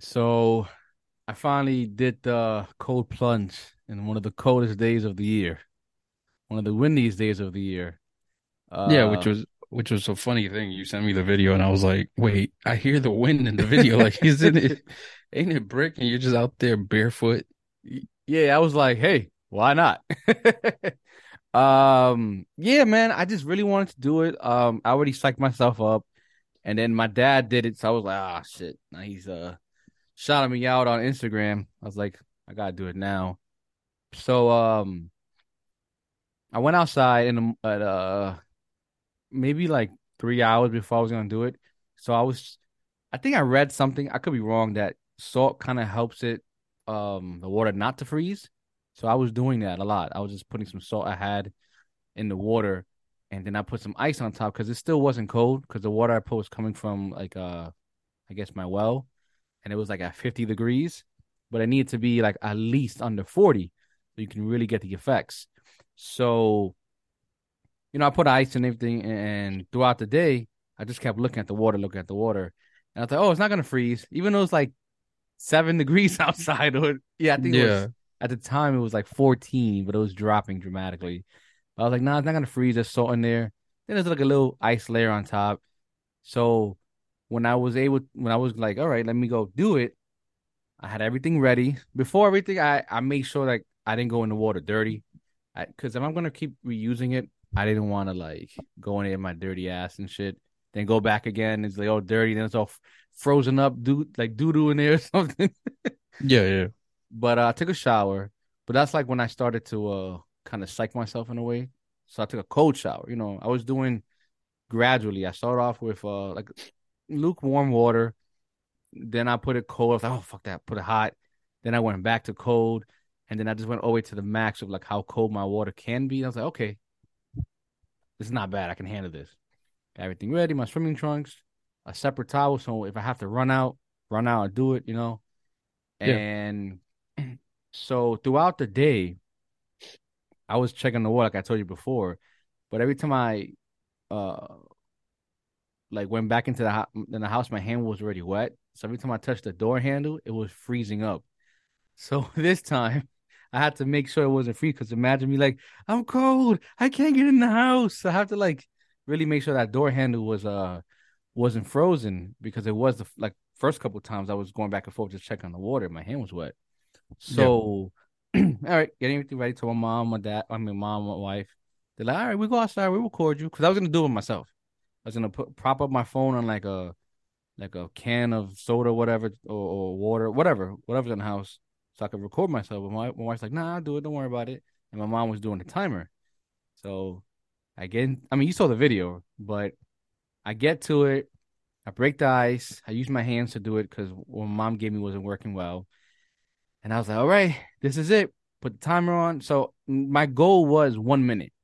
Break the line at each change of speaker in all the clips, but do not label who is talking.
So I finally did the cold plunge in one of the coldest days of the year, one of the windiest days of the year.
Yeah, which
Uh,
was which was a funny thing. You sent me the video and I was like, wait, I hear the wind in the video. Like, isn't it ain't it brick and you're just out there barefoot?
yeah, I was like, hey, why not? Um, yeah, man, I just really wanted to do it. Um, I already psyched myself up, and then my dad did it, so I was like, ah, shit. Now he's uh shouting me out on Instagram. I was like, I gotta do it now. So um, I went outside in at uh maybe like three hours before I was gonna do it. So I was, I think I read something. I could be wrong that salt kind of helps it, um, the water not to freeze. So I was doing that a lot. I was just putting some salt I had in the water, and then I put some ice on top because it still wasn't cold because the water I put was coming from like uh, I guess my well, and it was like at 50 degrees, but it needed to be like at least under 40 so you can really get the effects. So you know, I put ice and everything, and throughout the day, I just kept looking at the water, looking at the water, and I thought, oh, it's not gonna freeze, even though it's like seven degrees outside. Or yeah, I think it was
Yeah.
at the time it was like 14, but it was dropping dramatically. I was like, nah, it's not gonna freeze. There's salt in there. Then there's like a little ice layer on top. So when I was able, when I was like, all right, let me go do it, I had everything ready. Before everything, I I made sure like I didn't go in the water dirty. Because if I'm gonna keep reusing it, I didn't want to like go in there my dirty ass and shit. Then go back again. It's like all dirty. Then it's all frozen up, dude, like doo doo in there or something.
Yeah, yeah.
But uh, I took a shower. But that's like when I started to uh kind of psych myself in a way. So I took a cold shower. You know, I was doing gradually. I started off with uh like lukewarm water. Then I put it cold. I was like, oh fuck that. Put it hot. Then I went back to cold. And then I just went all the way to the max of like how cold my water can be. And I was like, okay, this is not bad. I can handle this. Got everything ready, my swimming trunks, a separate towel. So if I have to run out, run out and do it, you know.
Yeah.
And so throughout the day, I was checking the water, like I told you before. But every time I uh like went back into the ho- in the house, my hand was already wet. So every time I touched the door handle, it was freezing up. So this time I had to make sure it wasn't free because imagine me like, I'm cold. I can't get in the house. I have to like really make sure that door handle was uh wasn't frozen because it was the like first couple times I was going back and forth just checking the water. My hand was wet.
Yeah.
So all right, getting everything ready to my mom, my dad, I mean mom, my wife. They're like, all right, we go outside, we record you. Because I was gonna do it myself. I was gonna put prop up my phone on like a like a can of soda, whatever, or, or water, whatever, whatever's in the house, so I could record myself. But my, my wife's like, "Nah, I'll do it. Don't worry about it." And my mom was doing the timer. So I get, I mean, you saw the video, but I get to it. I break the ice. I use my hands to do it because what mom gave me wasn't working well. And I was like, "All right, this is it." Put the timer on. So my goal was one minute,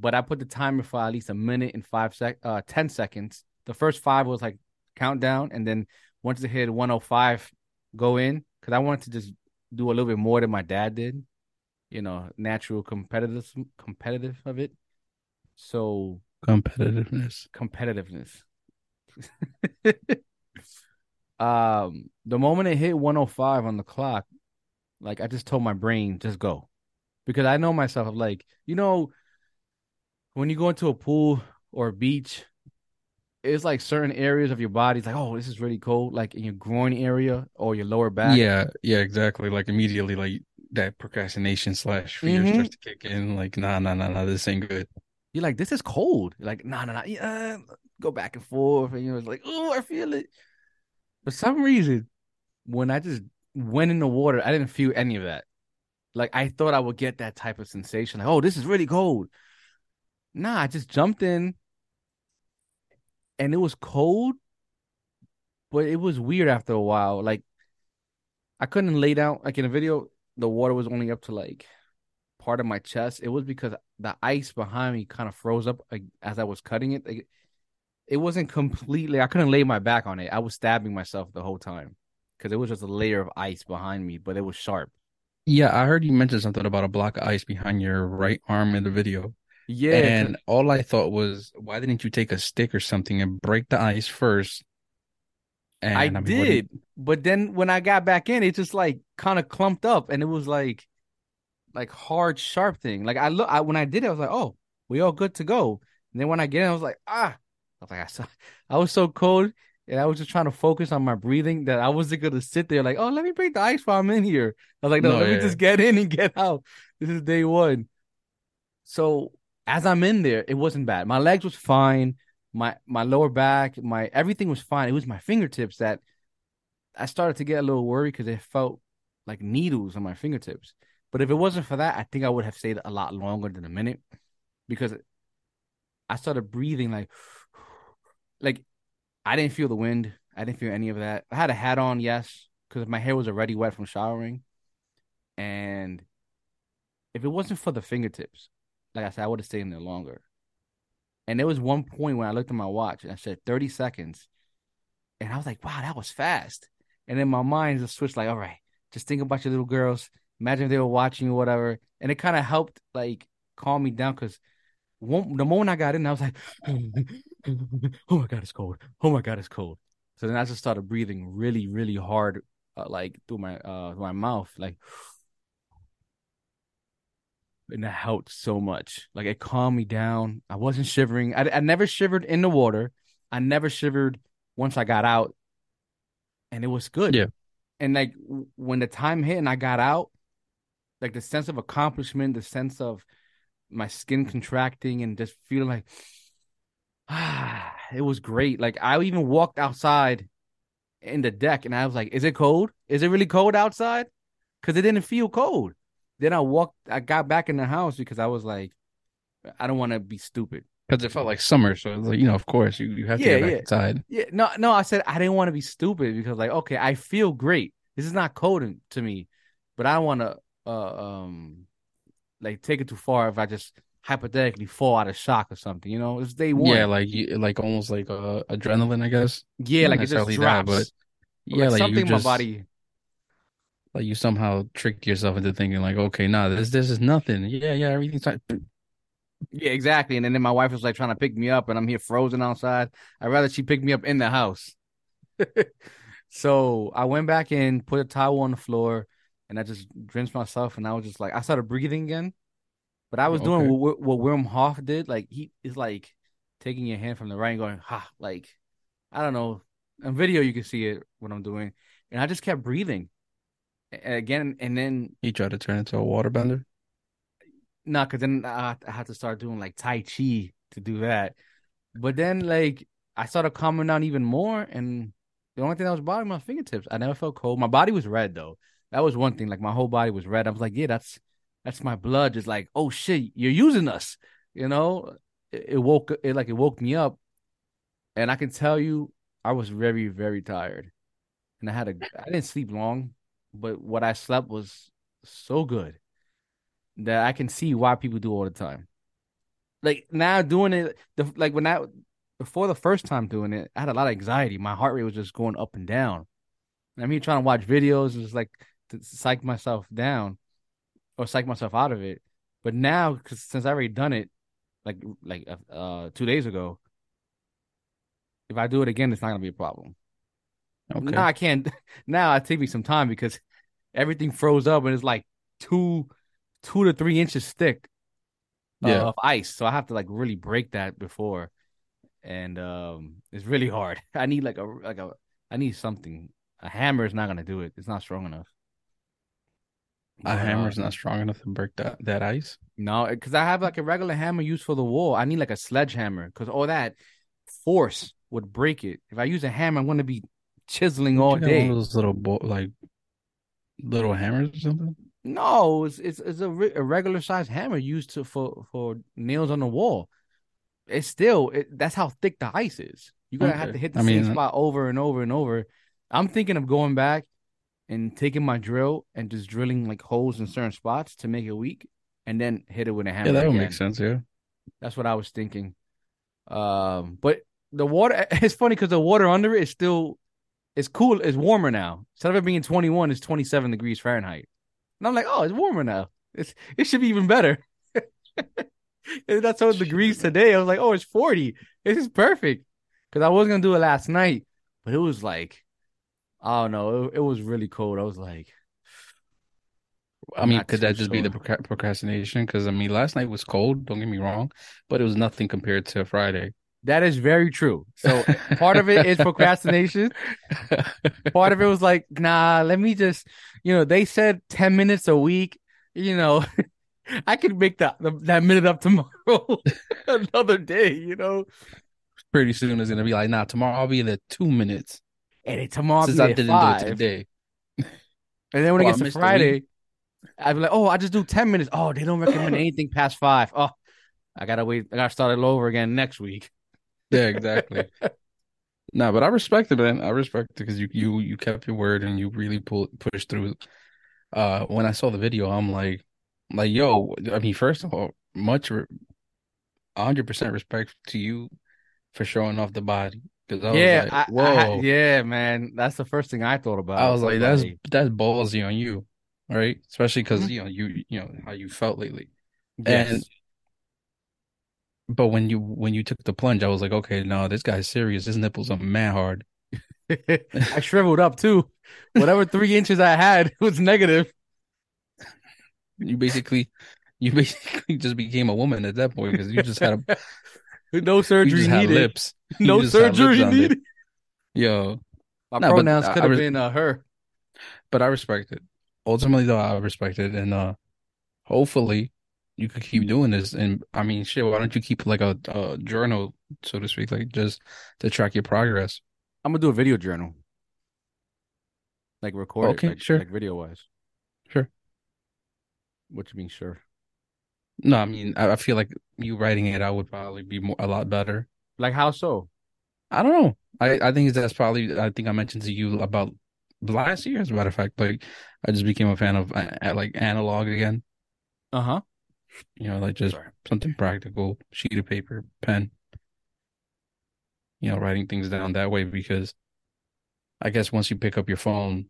but I put the timer for at least a minute and five sec, uh, ten seconds. The first five was like countdown, and then once it hit 105, go in because I wanted to just do a little bit more than my dad did. You know, natural competitive competitive of it. So
Competitiveness.
competitiveness. um, the moment it hit 105 on the clock, like I just told my brain, just go, because I know myself. Like, you know, when you go into a pool or a beach it's like certain areas of your body. It's like, oh, this is really cold, like in your groin area or your lower back.
Yeah, yeah, exactly. Like immediately like that procrastination slash fear
hmm
starts to kick in. Like, nah, nah, nah, nah, this ain't good.
You're like, this is cold. You're like, nah, nah, nah. Yeah, go back and forth, and you're like, oh, I feel it. For some reason, when I just went in the water, I didn't feel any of that. Like I thought I would get that type of sensation, like, oh, this is really cold. Nah, I just jumped in, and it was cold, but it was weird after a while. Like I couldn't lay down. Like in the video, the water was only up to like part of my chest. It was because the ice behind me kind of froze up like, as I was cutting it. Like, it wasn't completely. I couldn't lay my back on it. I was stabbing myself the whole time because it was just a layer of ice behind me, but it was sharp.
Yeah, I heard you mention something about a block of ice behind your right arm in the video.
Yeah,
And all I thought was, why didn't you take a stick or something and break the ice first And
I,
I, mean, do you-
did, but then when I got back in, it just like kind of clumped up, and it was like, like hard, sharp thing. Like I look, I, when I did it, I was like, oh, we all good to go. And then when I get in, I was like, ah, I was like, I, saw, I was so cold, and I was just trying to focus on my breathing that I wasn't gonna sit there like, oh, let me break the ice while I'm in here. I was like, no,
No,
let me
yeah.
just get in and get out. This is day one. So as I'm in there, it wasn't bad. My legs was fine. My my lower back, my everything was fine. It was my fingertips that I started to get a little worried because it felt like needles on my fingertips. But if it wasn't for that, I think I would have stayed a lot longer than a minute because I started breathing like like I didn't feel the wind. I didn't feel any of that. I had a hat on, yes, because my hair was already wet from showering. And if it wasn't for the fingertips, like I said, I would have stayed in there longer. And there was one point when I looked at my watch and I said 30 seconds. And I was like, wow, that was fast. And then my mind just switched like, all right, just think about your little girls. Imagine if they were watching or whatever. And it kind of helped like calm me down because the moment I got in, I was like, oh my God, it's cold. Oh my God, it's cold. So then I just started breathing really, really hard, uh, like through my uh my mouth, like and it helped so much. Like it calmed me down. I wasn't shivering. I, I never shivered in the water. I never shivered once I got out, and it was good.
Yeah.
And like when the time hit and I got out, like the sense of accomplishment, the sense of my skin contracting and just feeling like, ah, it was great. Like I even walked outside in the deck and I was like, is it cold? Is it really cold outside? Because it didn't feel cold. Then I walked, I got back in the house because I was like, I don't want to be stupid.
because it felt like summer, so it's like you know, of course, you, you have to
Yeah,
get back
yeah.
inside.
Yeah, no, no, I said I didn't want to be stupid because like, okay, I feel great. This is not cold in- to me, but I don't want to, uh, um, like take it too far if I just hypothetically fall out of shock or something. You know, it's day one.
Yeah, like like almost like uh, adrenaline, I guess.
yeah,
not
like it just drops.
that, but yeah,
like,
like
something in
just
my body.
Like you somehow tricked yourself into thinking like, okay, nah, this this is nothing. Yeah, yeah, everything's fine.
Yeah, exactly. And then my wife was like trying to pick me up, and I'm here frozen outside. I'd rather she pick me up in the house. so I went back in, put a towel on the floor, and I just drenched myself. And I was just like, I started breathing again. But I was doing what, what Wim Hof did. Like he is like taking your hand from the right and going, ha, like I don't know. On video, you can see it what I'm doing, and I just kept breathing again. And then
He tried to turn into a waterbender.
No, because then I, I had to start doing like Tai Chi to do that. But then, like, I started calming down even more. And the only thing that was bothering my fingertips, I never felt cold. My body was red, though. That was one thing. Like, my whole body was red. I was like, yeah, that's that's my blood. Just like, oh shit, you're using us. You know, it, it woke it like it woke me up. And I can tell you, I was very, very tired. And I had a, I didn't sleep long, but what I slept was so good that I can see why people do all the time. Like now doing it, like when I before the first time doing it, I had a lot of anxiety. My heart rate was just going up and down. I'm here trying to watch videos, and just like to psych myself down or psych myself out of it. But now, because since I already done it, like like uh two days ago, if I do it again, it's not gonna be a problem.
Okay.
Now I can't. Now it take me some time because everything froze up and it's like two, two to three inches thick uh,
Yeah.
of ice. So I have to like really break that before, and um, it's really hard. I need like a like a I need something. A hammer is not gonna do it. It's not strong enough.
A
But,
hammer's
uh,
not strong enough to break that that ice.
No, because I have like a regular hammer used for the wall. I need like a sledgehammer because all that force would break it. If I use a hammer, I'm gonna be chiseling all day.
Those little bo- like little hammers or something.
No, it's it's, it's a, re- a regular size hammer used to for for nails on the wall. It's still it, that's how thick the ice is. You're gonna have to hit the
I
same
mean,
spot over and over and over. I'm thinking of going back and taking my drill and just drilling like holes in certain spots to make it weak, and then hit it with a hammer.
Yeah, that would
again.
make sense. Yeah.
That's what I was thinking. Um, but the water it's funny because the water under it is still it's cool, it's warmer now. Instead of it being 21, it's 27 degrees Fahrenheit. And I'm like, oh, it's warmer now. It's it should be even better. and that's what degrees today. I was like, oh, it's 40. This is perfect. Because I was gonna do it last night, but it was like Oh no, it, it was really cold. I was like,
I mean, could that just be the procrastination? Because I mean, last night was cold. Don't get me wrong, but it was nothing compared to Friday.
That is very true. So part of it is procrastination. Part of it was like, nah, let me just, you know, they said 10 minutes a week. You know, I could make that that minute up tomorrow, another day, you know.
Pretty soon it's gonna be like, nah, tomorrow I'll be in there two minutes
And then tomorrow
since I didn't do it today.
And then when it
Oh, I
gets to
missed a week.
Friday, I'd be like, oh, I just do 10 minutes. Oh, they don't recommend anything past five. Oh, I gotta wait. I gotta start it all over again next week.
Yeah, exactly. No, but I respect it, man. I respect it because you you you kept your word and you really pulled pushed through. Uh, when I saw the video, I'm like, like, yo. I mean, first of all, much, a hundred percent respect to you for showing off the body because I
Yeah,
like,
I, I,
whoa.
yeah, man. That's the first thing I thought about.
I was like, that's
like,
that's ballsy on you, right? Especially because
Mhm.
you know you you know how you felt lately.
yes.
And but when you when you took the plunge, I was like, okay, no, this guy's serious. His nipples are mad hard.
I shriveled up too. Whatever three inches I had was negative.
You basically you basically just became a woman at that point because you just had a
No surgery needed.
lips. You
No
had lips
surgery
on it.
needed.
Yo,
My
no,
pronouns could have
res-
been uh, her.
but I respect it. Ultimately, though, I respect it, and uh, hopefully, you could keep doing this. And I mean, shit, why don't you keep like a, a journal, so to speak, like just to track your progress?
I'm gonna do a video journal, like record it,
Okay,
like
sure,
like video wise.
sure.
What you mean, sure?
No, I mean, I, I feel like you writing it out would probably be more a lot better.
Like how so?
I don't know. I I think that's probably. I think I mentioned to you about last year, as a matter of fact. Like, I just became a fan of uh, like analog again.
Uh huh.
You know, like just
Sorry.
something practical, sheet of paper, pen. You know, writing things down that way because I guess once you pick up your phone,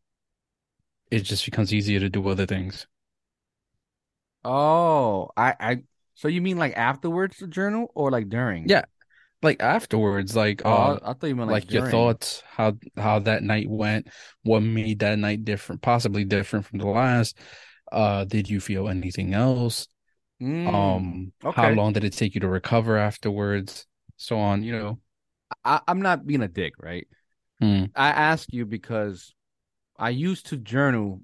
it just becomes easier to do other things.
Oh, I I. So you mean like afterwards the journal or like during?
Yeah, like afterwards, like
Oh,
uh,
I, thought you meant like
like your thoughts, how how that night went, what made that night different, possibly different from the last. Uh, did you feel anything else?
Mm,
Um, how long did it take you to recover afterwards? So on, you know.
I, I'm not being a dick, right?
Hmm.
I ask you because I used to journal.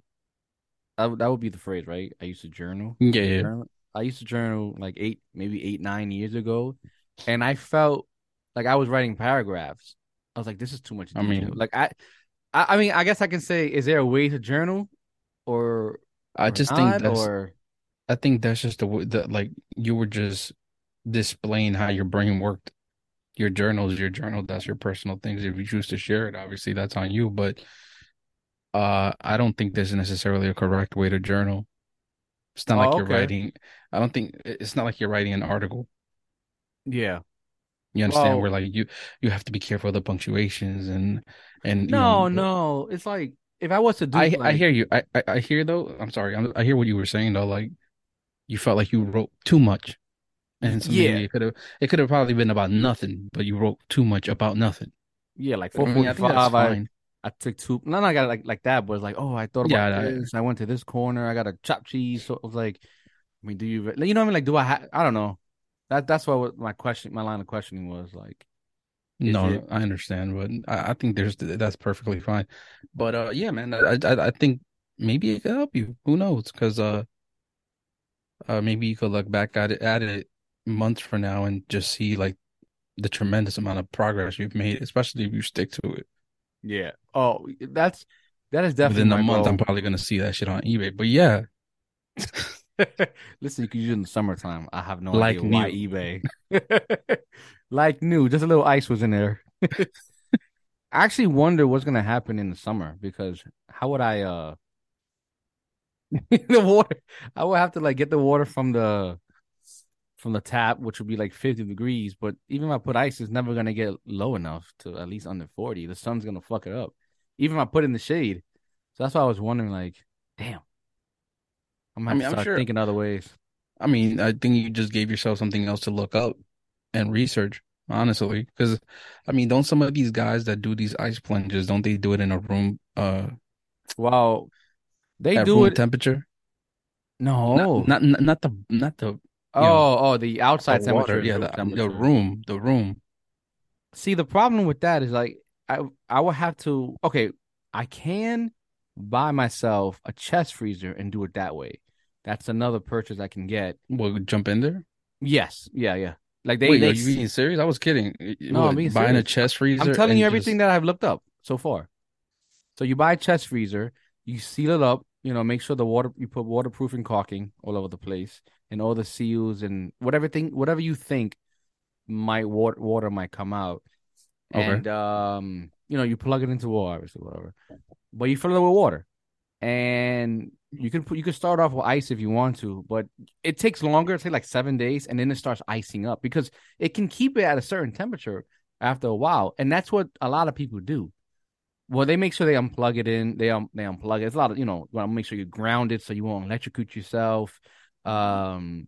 That, would- that would be the phrase, right? I used to journal.
Yeah, yeah.
Journal. I used to journal like eight, maybe eight, nine years ago, and I felt like I was writing paragraphs. I was like, this is too much
I mean,
Like I, I, I mean, I guess I can say, is there a way to journal, or
I just think that's
or
I think that's just the way that like you were just displaying how your brain worked. Your journal is your journal. That's your personal things. If you choose to share it, obviously that's on you. But uh, I don't think there's necessarily a correct way to journal. It's not like
oh,
you're
okay,
writing. I don't think it's not like you're writing an article.
yeah.
You understand where
Well,
like you you have to be careful of the punctuations and and you
no,
know
no. It's like if I was to do
I I hear you. I I, I hear though. I'm sorry. I'm, I hear what you were saying though. Like you felt like you wrote too much. And so
yeah,
it could have it could have probably been about nothing, but you wrote too much about nothing.
yeah, like
I mean, I think that's
445. I. I took two. No, no, I got like like that. But it's like, oh, I thought about
Yeah, I,
this. I went to this corner. I got a chopped cheese. So it was like, I mean, do you, you know what I mean? Like, do I? Ha- I don't know. That that's what my question, my line of questioning was like,
no,
it?
I understand, but I, I think there's that's perfectly fine. But uh, yeah, man, I I, I think maybe it could help you. Who knows? Because uh, uh, maybe you could look back at it at it months from now and just see like the tremendous amount of progress you've made, especially if you stick to it.
Yeah. Oh, that's that is definitely
Within a month, I'm probably gonna see that shit on eBay. But yeah,
Listen, you can use it in the summertime. I have no
like
idea why
new.
eBay. Like new, just a little ice was in there. I actually wonder what's gonna happen in the summer because how would I uh the water I would have to like get the water from the from the tap, which would be like 50 degrees, but even if I put ice, it's never gonna get low enough to at least under 40. The sun's gonna fuck it up. Even if I put it in the shade. So that's why I was wondering, like, damn, I'm gonna
I mean,
start
sure.
thinking other ways.
I mean, I think you just gave yourself something else to look up and research. honestly, because I mean, don't some of these guys that do these ice plunges, don't they do it in a room uh
Well, they
at
do
room
it.
temperature?
No.
Not, not not the not the
oh,
know,
oh, the outside
the water,
temperature.
yeah,
room
the, the room, the room.
See, the problem with that is like I I would have to okay, I can buy myself a chest freezer and do it that way. That's another purchase I can get.
Will jump in there?
Yes, yeah, yeah. Like they,
Wait,
they
are you being serious? I was kidding.
No, I'm
What,
being
buying a chest freezer.
I'm telling you
just-
everything that I've looked up so far. So you buy a chest freezer, you seal it up, you know, make sure the water you put waterproofing caulking all over the place and all the seals and whatever thing whatever you think might water water might come out.
Okay.
And um, you know, you plug it into water, obviously, whatever. But you fill it with water. And you can put you can start off with ice if you want to, but it takes longer, it takes like seven days, and then it starts icing up because it can keep it at a certain temperature after a while. And that's what a lot of people do. Well, they make sure they unplug it in. They um they unplug it. It's a lot of you know. Want to make sure you ground it so you won't electrocute yourself. Um,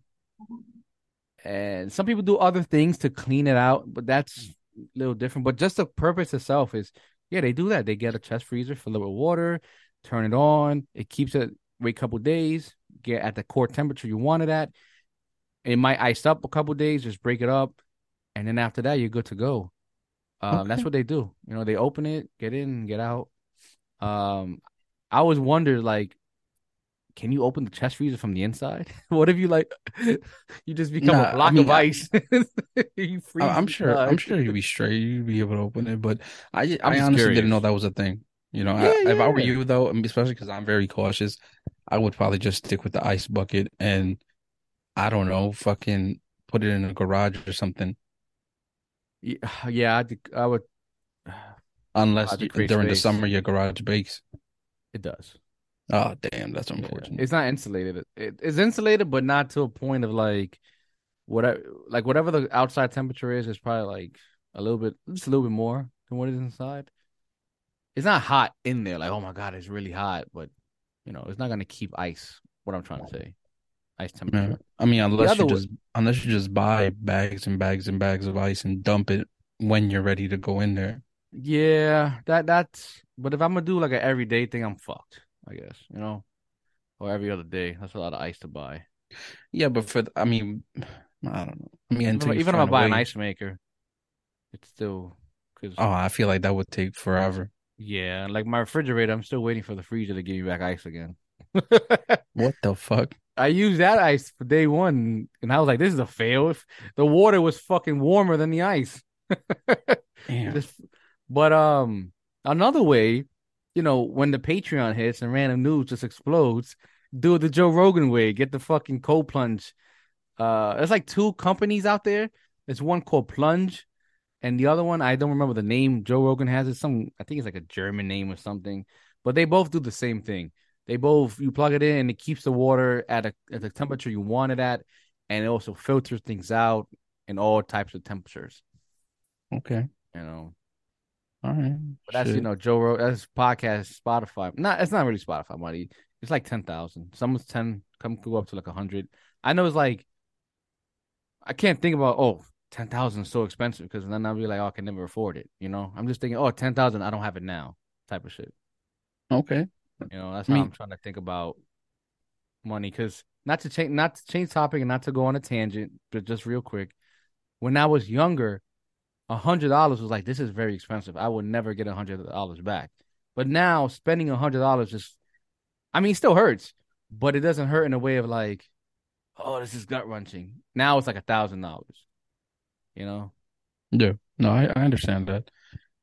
and some people do other things to clean it out, but that's a little different. But just the purpose itself is, yeah, they do that. They get a chest freezer, fill it with water, turn it on. It keeps it wait a couple days, get at the core temperature you want it at. It might ice up a couple days, just break it up, and then after that, you're good to go. Um, That's what they do. You know, they open it, get in, get out. Um, I always wondered, like, can you open the chest freezer from the inside? what if you like, you just become
Nah, I
a block
mean,
of ice? you freeze
I- I'm sure. I'm sure you'd be straight. You'd be able to open it. But I,
I'm
I honestly didn't know that was a thing. You know,
Yeah,
I, if I were
yeah.
you though, especially because I'm very cautious, I would probably just stick with the ice bucket and I don't know, fucking put it in a garage or something.
Yeah, yeah, I, would.
Unless you, during the summer your garage bakes.
It does.
Oh damn, that's
Yeah.
unfortunate.
It's not insulated. It, it's insulated, but not to a point of like whatever, like whatever the outside temperature is. It's probably like a little bit, just a little bit more than what is inside. It's not hot in there. Like, oh my god, it's really hot, but you know, it's not gonna keep ice. What I'm trying to say, ice
Yeah. I mean, unless you
wa-
just unless you just buy bags and bags and bags of ice and dump it when you're ready to go in there.
Yeah, that that's. But if I'm gonna do like an everyday thing, I'm fucked. I guess you know, or every other day. That's a lot of ice to buy.
Yeah, but for I mean, I don't know. I mean,
Even, if- even if I
find a
buy an ice maker, it's still because
Oh, I feel like that would take forever.
yeah, like my refrigerator, I'm still waiting for the freezer to give me back ice again.
What the fuck?
I used that ice for day one, and I was like, "This is a fail." If the water was fucking warmer than the ice. Just- but um, another way, you know, when the Patreon hits and random news just explodes, do it the Joe Rogan way. Get the fucking cold plunge. Uh, there's like two companies out there. There's one called Plunge, and the other one I don't remember the name. Joe Rogan has it. Some I think it's like a German name or something. But they both do the same thing. They both you plug it in and it keeps the water at a at the temperature you want it at, and it also filters things out in all types of temperatures.
Okay.
You know.
All right.
But that's you know Joe Rogan. That's podcast Spotify. Not it's not really Spotify money. It's like ten thousand. Someone's ten. Come go up to like a hundred. I know it's like I can't think about oh ten thousand is so expensive because then I'll be like oh I can never afford it. You know I'm just thinking oh ten thousand I don't have it now type of shit.
Okay.
You know that's
I
how
mean-
I'm trying to think about money because not to change not to change topic and not to go on a tangent but just real quick when I was younger a hundred dollars was like this is very expensive. I would never get a hundred dollars back. But now spending a hundred dollars just, I mean, it still hurts, but it doesn't hurt in a way of like, oh, this is gut wrenching. Now it's like a thousand dollars. You know?
Yeah. No, I, I understand that.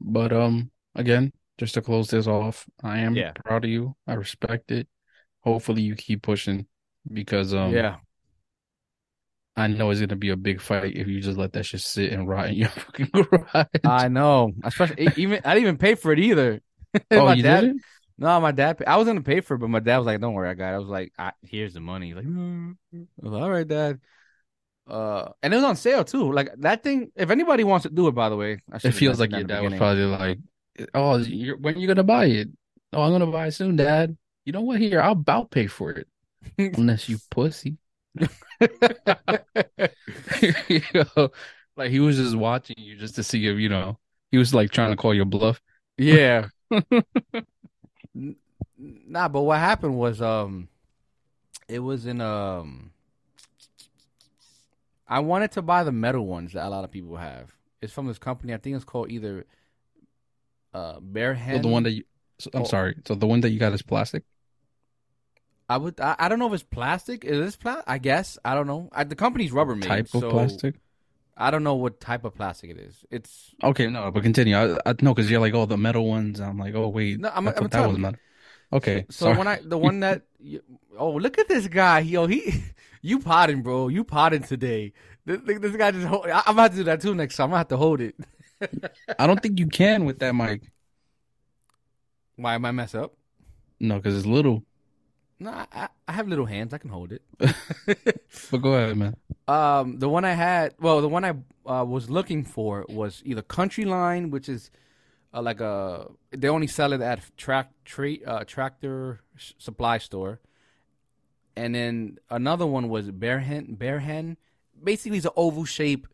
But um again, just to close this off, I am
Yeah.
proud of you. I respect it. Hopefully you keep pushing because um
yeah.
I know it's gonna be a big fight if you just let that shit sit and rot in your fucking garage.
I know. Especially even I didn't even pay for it either.
oh,
my
you
dad,
did?
No, my dad. I was gonna pay for it, but my dad was like, "Don't worry, I got it." I was like, I, "Here's the money." He's like, was like, "All right, dad." Uh, and it was on sale too. Like that thing. If anybody wants to do it, by the way, I
It feels like your dad was probably like, "Oh, you're, when you gonna buy it? Oh, I'm gonna buy it soon, Dad. You know what? Here, I'll I'll pay for it, unless you pussy." Yo, Like he was just watching you just to see if you know he was like trying to call your bluff.
Yeah. Nah, but what happened was um it was in um I wanted to buy the metal ones that a lot of people have. It's from this company. I think it's called either uh Bear
So the one that you, so- I'm
Oh.
sorry. So the one that you got is plastic.
I would I, I don't know if it's plastic. Is this plastic? I guess. I don't know. I, the company's Rubbermaid.
Type of
so
plastic.
I don't know what type of plastic it is. It's
Okay, no, but continue. I, I no, because you're like, oh, the metal ones. I'm like, oh wait,
No, I'm- I'm
that was metal. Okay,
So
sorry.
when I the one that you- oh look at this guy yo he you potting bro you potting today this, this guy just hold, I, I'm about to do that too next time I'm gonna have to hold it
I don't think you can with that mic.
why am I mess up
No, because it's little.
no I, I- have little hands I can hold it
But go ahead, man.
um the one I had well the one I uh, was looking for was either CountyLine which is uh, like a they only sell it at track tra- uh, tractor s- supply store and then another one was Bear Hen Bear Hen basically it's an oval shape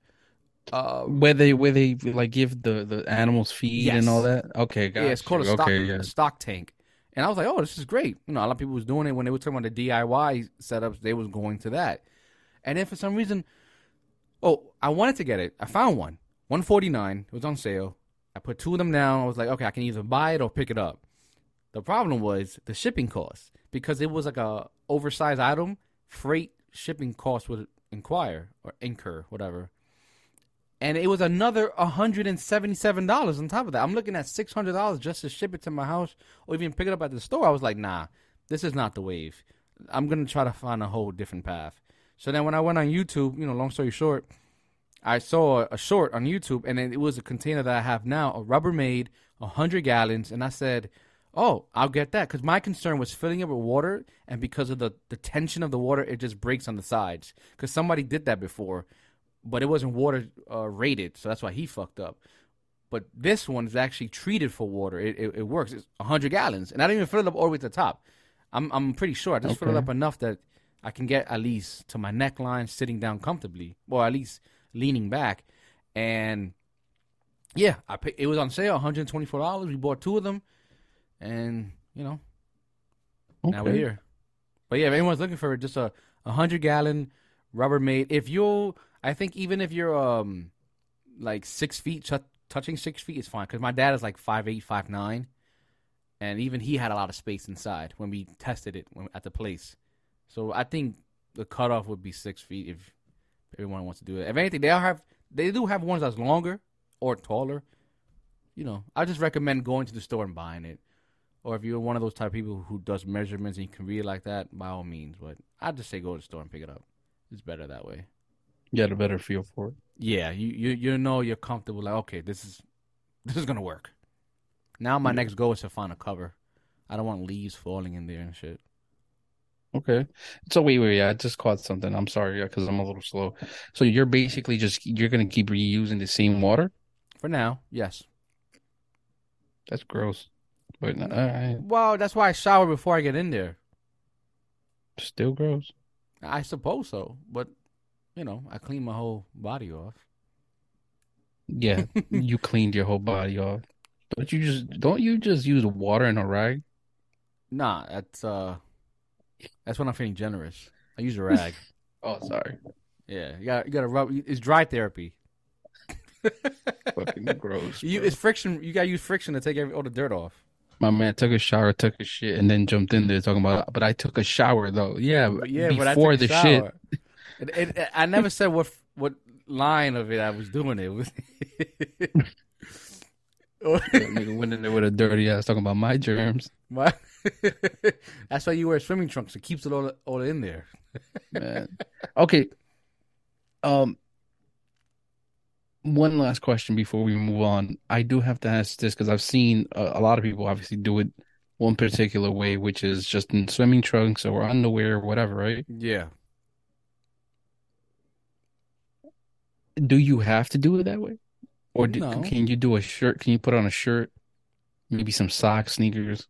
uh
Where they where they like give the the animals feed and all that. Okay, got
yeah, it's called a stock,
Okay, yeah.
a stock tank. And I was like, oh, this is great. You know, a lot of people was doing it when they were talking about the DIY setups. They was going to that. And then for some reason, oh, I wanted to get it. I found one, one forty nine. It was on sale. I put two of them down. I was like, okay, I can either buy it or pick it up. The problem was the shipping cost because it was like a oversized item. Freight shipping cost would inquire or incur, whatever. And it was another $177 on top of that. I'm looking at $600 just to ship it to my house or even pick it up at the store. I was like, nah, this is not the wave. I'm going to try to find a whole different path. So then when I went on YouTube, you know, long story short, I saw a, short on YouTube and it was a container that I have now, a Rubbermaid, 100 gallons. And I said, oh, I'll get that. Because my concern was filling it with water. And because of the, the tension of the water, it just breaks on the sides. Because somebody did that before but it wasn't water uh, rated, so that's why he fucked up. But this one is actually treated for water. It, it, it works. It's 100 gallons, and I didn't even fill it up all the way to the top. I'm I'm pretty sure I just filled it up enough that I can get at least to my neckline, sitting down comfortably, or at least leaning back. And yeah, I pay, it was on sale, 124 dollars. We bought two of them, and you know now we're here. But yeah, if anyone's looking for it, just a, a hundred gallon Rubbermaid. If you, I think even if you're um like six feet, tou- touching six feet is fine. Because my dad is like five eight, five nine, and even he had a lot of space inside when we tested it when, at the place. So I think the cutoff would be six feet if everyone wants to do it. If anything, they all have they do have ones that's longer or taller. You know, I just recommend going to the store and buying it. Or if you're one of those type of people who does measurements and you can read like that, by all means. But I'd just say go to the store and pick it up. It's better that way.
Had a better feel for it.
Yeah, you you you know you're comfortable. Like okay, this is this is gonna work. Now my
Yeah.
next goal is to find a cover. I don't want leaves falling in there and shit.
Okay. So wait, wait, yeah, I just caught something. I'm sorry, yeah, because I'm a little slow. So you're basically just you're gonna keep reusing the same water?
For now, yes.
That's gross. But all right,
Well, that's why I shower before I get in there.
still gross.
I suppose so, but you know, I clean my whole body off.
Yeah, you cleaned your whole body off. But you just don't you just use water and a rag?
Nah, that's uh, that's when I'm feeling generous. I use a rag.
Oh, sorry.
yeah, you got you got to rub. It's dry therapy.
Fucking gross.
You, it's friction. You gotta use friction to take every, all the dirt off.
My man took a shower, took a shit, and then jumped in there talking about. But I took a shower though. Yeah,
But yeah,
before
but I took
the
shower.
shit.
It, it, I never said what what line of it I was doing it.
That nigga went in there with a dirty ass talking about my germs.
My- That's why you wear swimming trunks. It keeps it all all in there.
Man. Okay. Um. One last question before we move on. I do have to ask this because I've seen a, a lot of people obviously do it one particular way, which is just in swimming trunks or underwear or whatever, right?
Yeah.
Do you have to do it that way? Or do,
No.
can you do a shirt? Can you put on a shirt, maybe some socks, sneakers?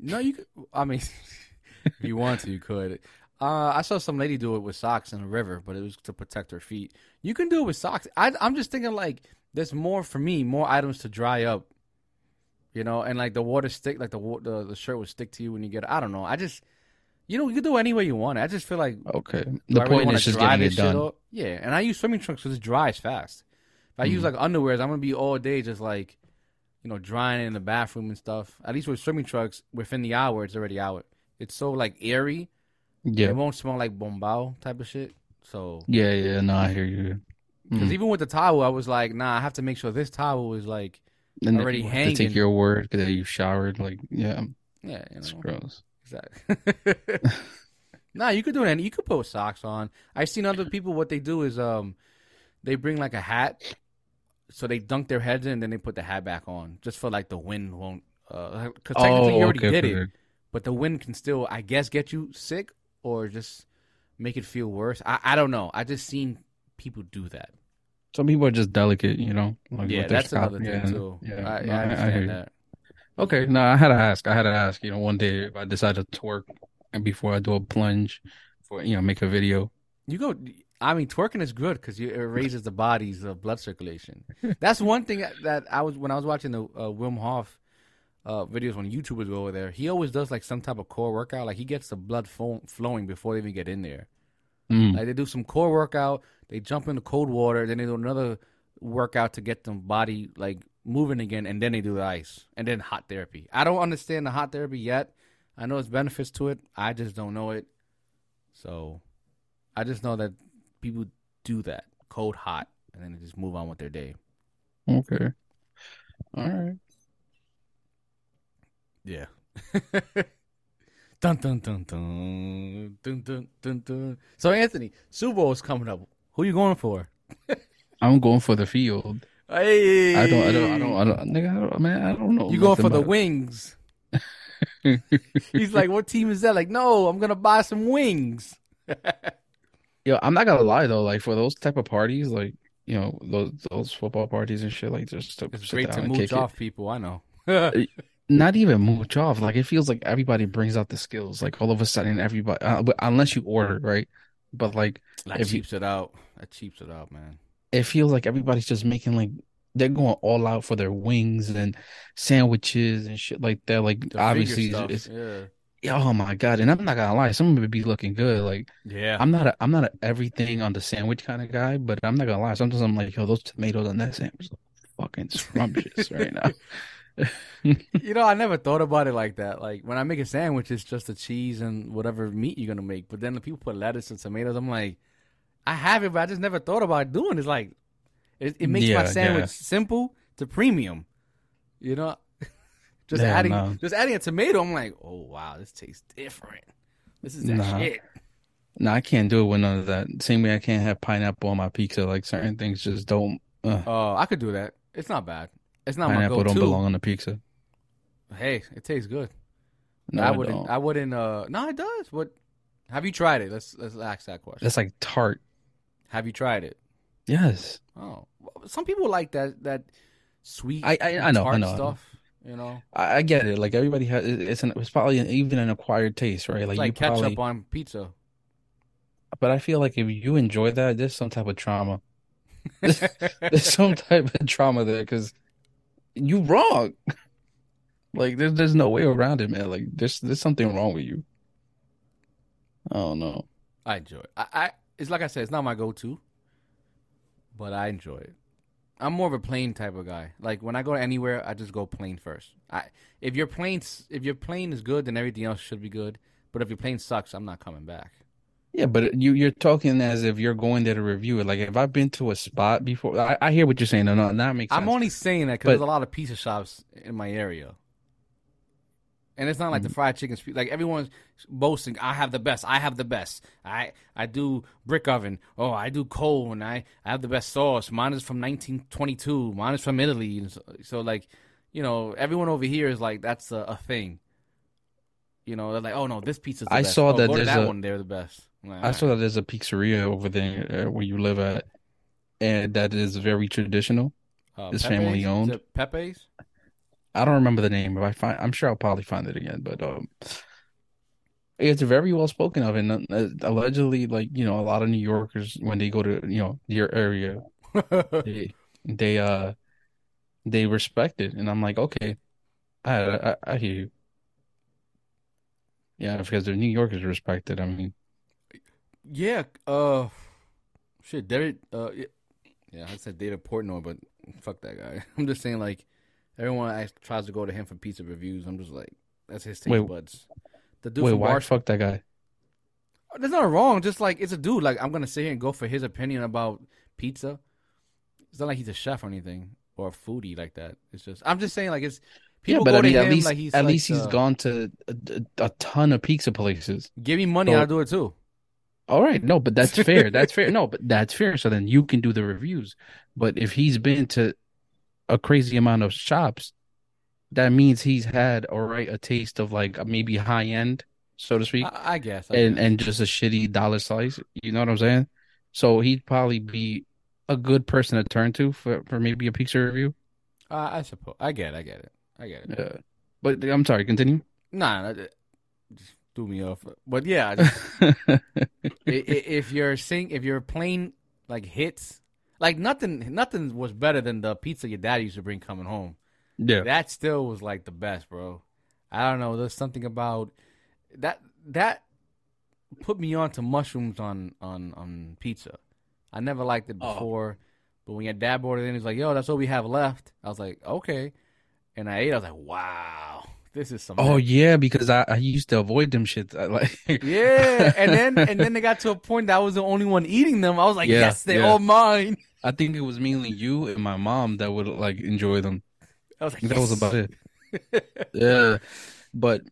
No, you. Could, I mean, if you want to, you could. Uh, I saw some lady do it with socks in a river, but it was to protect her feet. You can do it with socks. I, I'm just thinking like there's more for me, more items to dry up. You know, and like the water stick, like the the, the shirt would stick to you when you get. I don't know. I just, you know, you can do it any way you want. I just feel like
Okay. The
I really
point is just getting it done.
Yeah, and I use swimming trunks because it dries fast. If I use
Mhm.
like underwears, I'm gonna be all day just like, you know, drying it in the bathroom and stuff. At least with swimming trunks, within the hour, it's already out. It's so like airy.
Yeah.
It won't smell like bombao type of shit. So,
Yeah, yeah, no, I hear you.
because
Mm.
even with the towel, I was like, nah, I have to make sure this towel is like,
And
already
have to
hanging.
take your word that you showered. Like, yeah,
yeah, you
it's gross.
Exactly. nah, you could do it. You could put socks on. I've seen other people. What they do is, um, they bring like a hat, so they dunk their heads in, and then they put the hat back on, just for like the wind won't. Uh, because technically
Oh,
you already
okay,
did it, but the wind can still, I guess, get you sick or just make it feel worse. I, I don't know. I just seen people do that.
Some people are just delicate, you know. Like
yeah, that's
scalp.
another thing
Yeah,
too.
Yeah,
I,
no,
I
I- I
understand that.
Okay, no, I had to ask. I had to ask. You know, one day if I decide to twerk and before I do a plunge for you know make a video.
You go. I mean, twerking is good because it raises the body's uh, blood circulation. That's one thing that I was when I was watching the uh, Wim Hof uh, videos when YouTubers go over there. He always does like some type of core workout. Like he gets the blood flow- flowing before they even get in there.
Mm.
Like they do some core workout, they jump into cold water, then they do another workout to get the body like moving again, and then they do the ice, and then hot therapy. I don't understand the hot therapy yet. I know it's benefits to it. I just don't know it. So I just know that people do that cold, hot, and then they just move on with their day.
Okay. All right.
Yeah. dun, dun dun dun dun dun dun dun. So Anthony, Super Bowl is coming up. Who you going for?
I'm going for the field.
Hey,
I don't. I don't. I don't. I don't. Nigga, I don't, man, I don't know.
You going for the
about-
wings? He's like, what team is that? Like, no, I'm gonna buy some wings.
Yo, I'm not gonna lie though. Like for those type of parties, like you know those those football parties and shit, like just to
It's great to
and
mooch
kick it.
off people. I know.
Not even mooch off. Like it feels like everybody brings out the skills. Like all of a sudden, everybody, uh, unless you order, right? But like
that
If you-
it out. That cheaps it out, man.
It feels like everybody's just making like they're going all out for their wings and sandwiches and shit like that. Like
The
obviously, it's
yeah,
yeah, oh my god! And I'm not gonna lie, some of it be looking good. Like
yeah.
I'm not a I'm not a everything on the sandwich kind of guy, but I'm not gonna lie. Sometimes I'm like, yo, those tomatoes on that sandwich look fucking scrumptious right now.
you know, I never thought about it like that. Like when I make a sandwich, it's just the cheese and whatever meat you're gonna make. But then the people put lettuce and tomatoes. I'm like, I have it, but I just never thought about doing. it. It's like, it, it makes
Yeah,
my sandwich
yeah.
simple to premium. You know, just
Yeah,
adding
no.
just adding a tomato. I'm like, oh wow, this tastes different. This is that
Nah.
shit.
No, I can't do it with none of that. Same way I can't have pineapple on my pizza. Like certain things just don't. Uh,
Oh, I could do that. It's not bad. It's not my
pineapple
go-to.
don't belong on the pizza.
Hey, it tastes good.
No,
I wouldn't.
don't.
I wouldn't. Uh, no, it does. What? Have you tried it? Let's let's ask that question.
That's like tart.
Have you tried it?
Yes.
Oh, some people like that that sweet.
I- I- I know, I know,
stuff. You know,
I, I get it. Like everybody has, it's an, it's probably an, even an acquired taste, right? Like
like
you
ketchup
probably,
on pizza.
but I feel like if you enjoy that, there's some type of trauma. There's some type of trauma there because you wrong. Like there's there's no way around it, man. Like there's there's something wrong with you. I don't know.
I enjoy it. I, I it's like I said, it's not my go-to, but I enjoy it. I'm more of a plain type of guy. Like when I go anywhere, I just go plain first. I if your plane if your plane is good, then everything else should be good. But if your plane sucks, I'm not coming back.
Yeah, but you you're talking as if you're going there to review it. Like if I've been to a spot before, I, I hear what you're saying. No, no, that makes sense.
I'm only saying that because there's a lot of pizza shops in my area. And it's not like the
Mm-hmm.
fried chicken. Like everyone's boasting, I have the best. I have the best. I I do brick oven. Oh, I do coal, and I, I have the best sauce. Mine is from 1922. Mine is from Italy. And so, so like, you know, everyone over here is like that's a, a thing. You know, they're like, oh no, this pizza's the
I
best.
saw
oh,
that there's
that
a-
one. They're the best. Like,
I saw that there's a pizzeria over there uh, where you live at, and that is very traditional.
uh,
it's
Pepe's?
family owned.
it Pepe's.
I don't remember the name. If I find, I'm sure I'll probably find it again. But um, It's very well spoken of, and uh, allegedly, like you know, a lot of New Yorkers when they go to you know your area, they they uh they respect it, and I'm like, okay, I I, I hear you. Yeah, because the New Yorkers respect it. I mean,
yeah, uh, shit, David. Uh, yeah, yeah, I said David Portnoy, but fuck that guy. I'm just saying, like, everyone act- tries to go to him for pizza reviews. I'm just like, that's his taste
Wait,
buds. The dude
wait, why
Bar-
fuck that guy?
Oh, there's nothing wrong. Just like it's a dude. Like I'm gonna sit here and go for his opinion about pizza. It's not like he's a chef or anything or a foodie like that. It's just I'm just saying like it's
Yeah, but I mean, at
him
least
like he's
at
like
least he's
the-
gone to a, a, a ton of pizza places.
Give me money,
So-
I'll do it too.
All right, no, but that's fair. That's fair. No, but that's fair. So then you can do the reviews. But if he's been to a crazy amount of shops, that means he's had all right a taste of like maybe high end, so to speak,
I, I guess. I
and
guess.
and just a shitty dollar slice. You know what I'm saying? So he'd probably be a good person to turn to for for maybe a pizza review.
Uh, I suppose. I get. It, I get it. I get it.
Yeah. But I'm sorry, continue.
Nah, just threw me off. But yeah, just, if you're saying if you're playing like hits, like nothing, nothing was better than the pizza your dad used to bring coming home.
yeah.
That still was like the best, bro. I don't know. There's something about that that put me on to mushrooms on on on pizza. I never liked it
Oh.
before, but when your dad brought it in, he's like, "Yo, that's what we have left." I was like, "Okay," and I ate. I was like, "Wow, this is some."
Oh yeah, because I, I used to avoid them shits. I like
Yeah, and then and then they got to a point that I was the only one eating them. I was like,
Yeah,
"Yes, they're
yeah.
all mine."
I think it was mainly you and my mom that would like enjoy them.
I was like,
That was about it. Yeah, but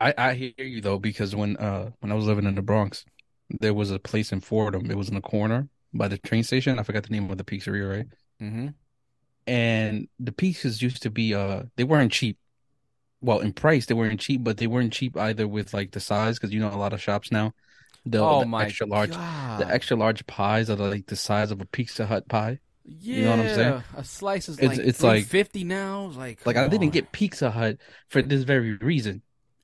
I I hear you though because when uh when I was living in the Bronx, there was a place in Fordham. It was in the corner by the train station. I forgot the name of the pizzeria, right?
Mm-hmm.
And the pizzas used to be uh they weren't cheap. Well, in price they weren't cheap, but they weren't cheap either with like the size because you know a lot of shops now the,
oh
the
my
extra large
God.
the extra large pies are like the size of a Pizza Hut pie.
Yeah, you
know what I'm saying?
A slice is
It's-
like
it's like-
fifty now. Like,
Like I didn't get Pizza Hut for this very reason.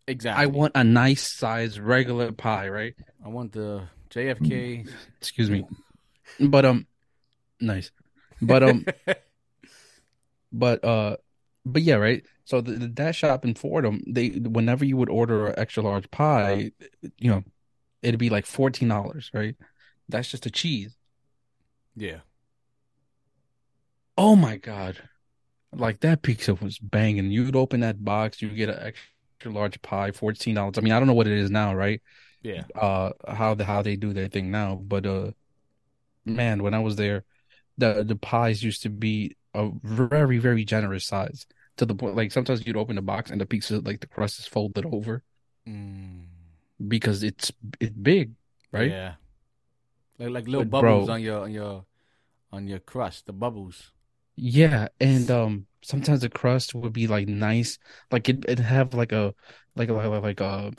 exactly.
I want a nice size regular pie, right?
I want the JFK.
Excuse me. But um nice. But um but uh but yeah, right? So the, the that shop in Fordham, they whenever you would order an extra large pie, you know, it'd be like fourteen dollars, right? That's just a cheese.
yeah.
Oh my God. Like that pizza was banging. You'd open that box, you get an extra large pie, $14. I mean, I don't know what it is now, right?
Yeah.
Uh how the how they do their thing now, but uh man, when I was there, the the pies used to be a very, very generous size. To the point like sometimes you'd open the box and the pizza like the crust is folded over
Mm,
because it's it's big, right?
Yeah. Like like little
But,
bubbles
bro-
on your on your on your crust. The bubbles.
Yeah, and um sometimes the crust would be like nice, like it it have like a like a like, like a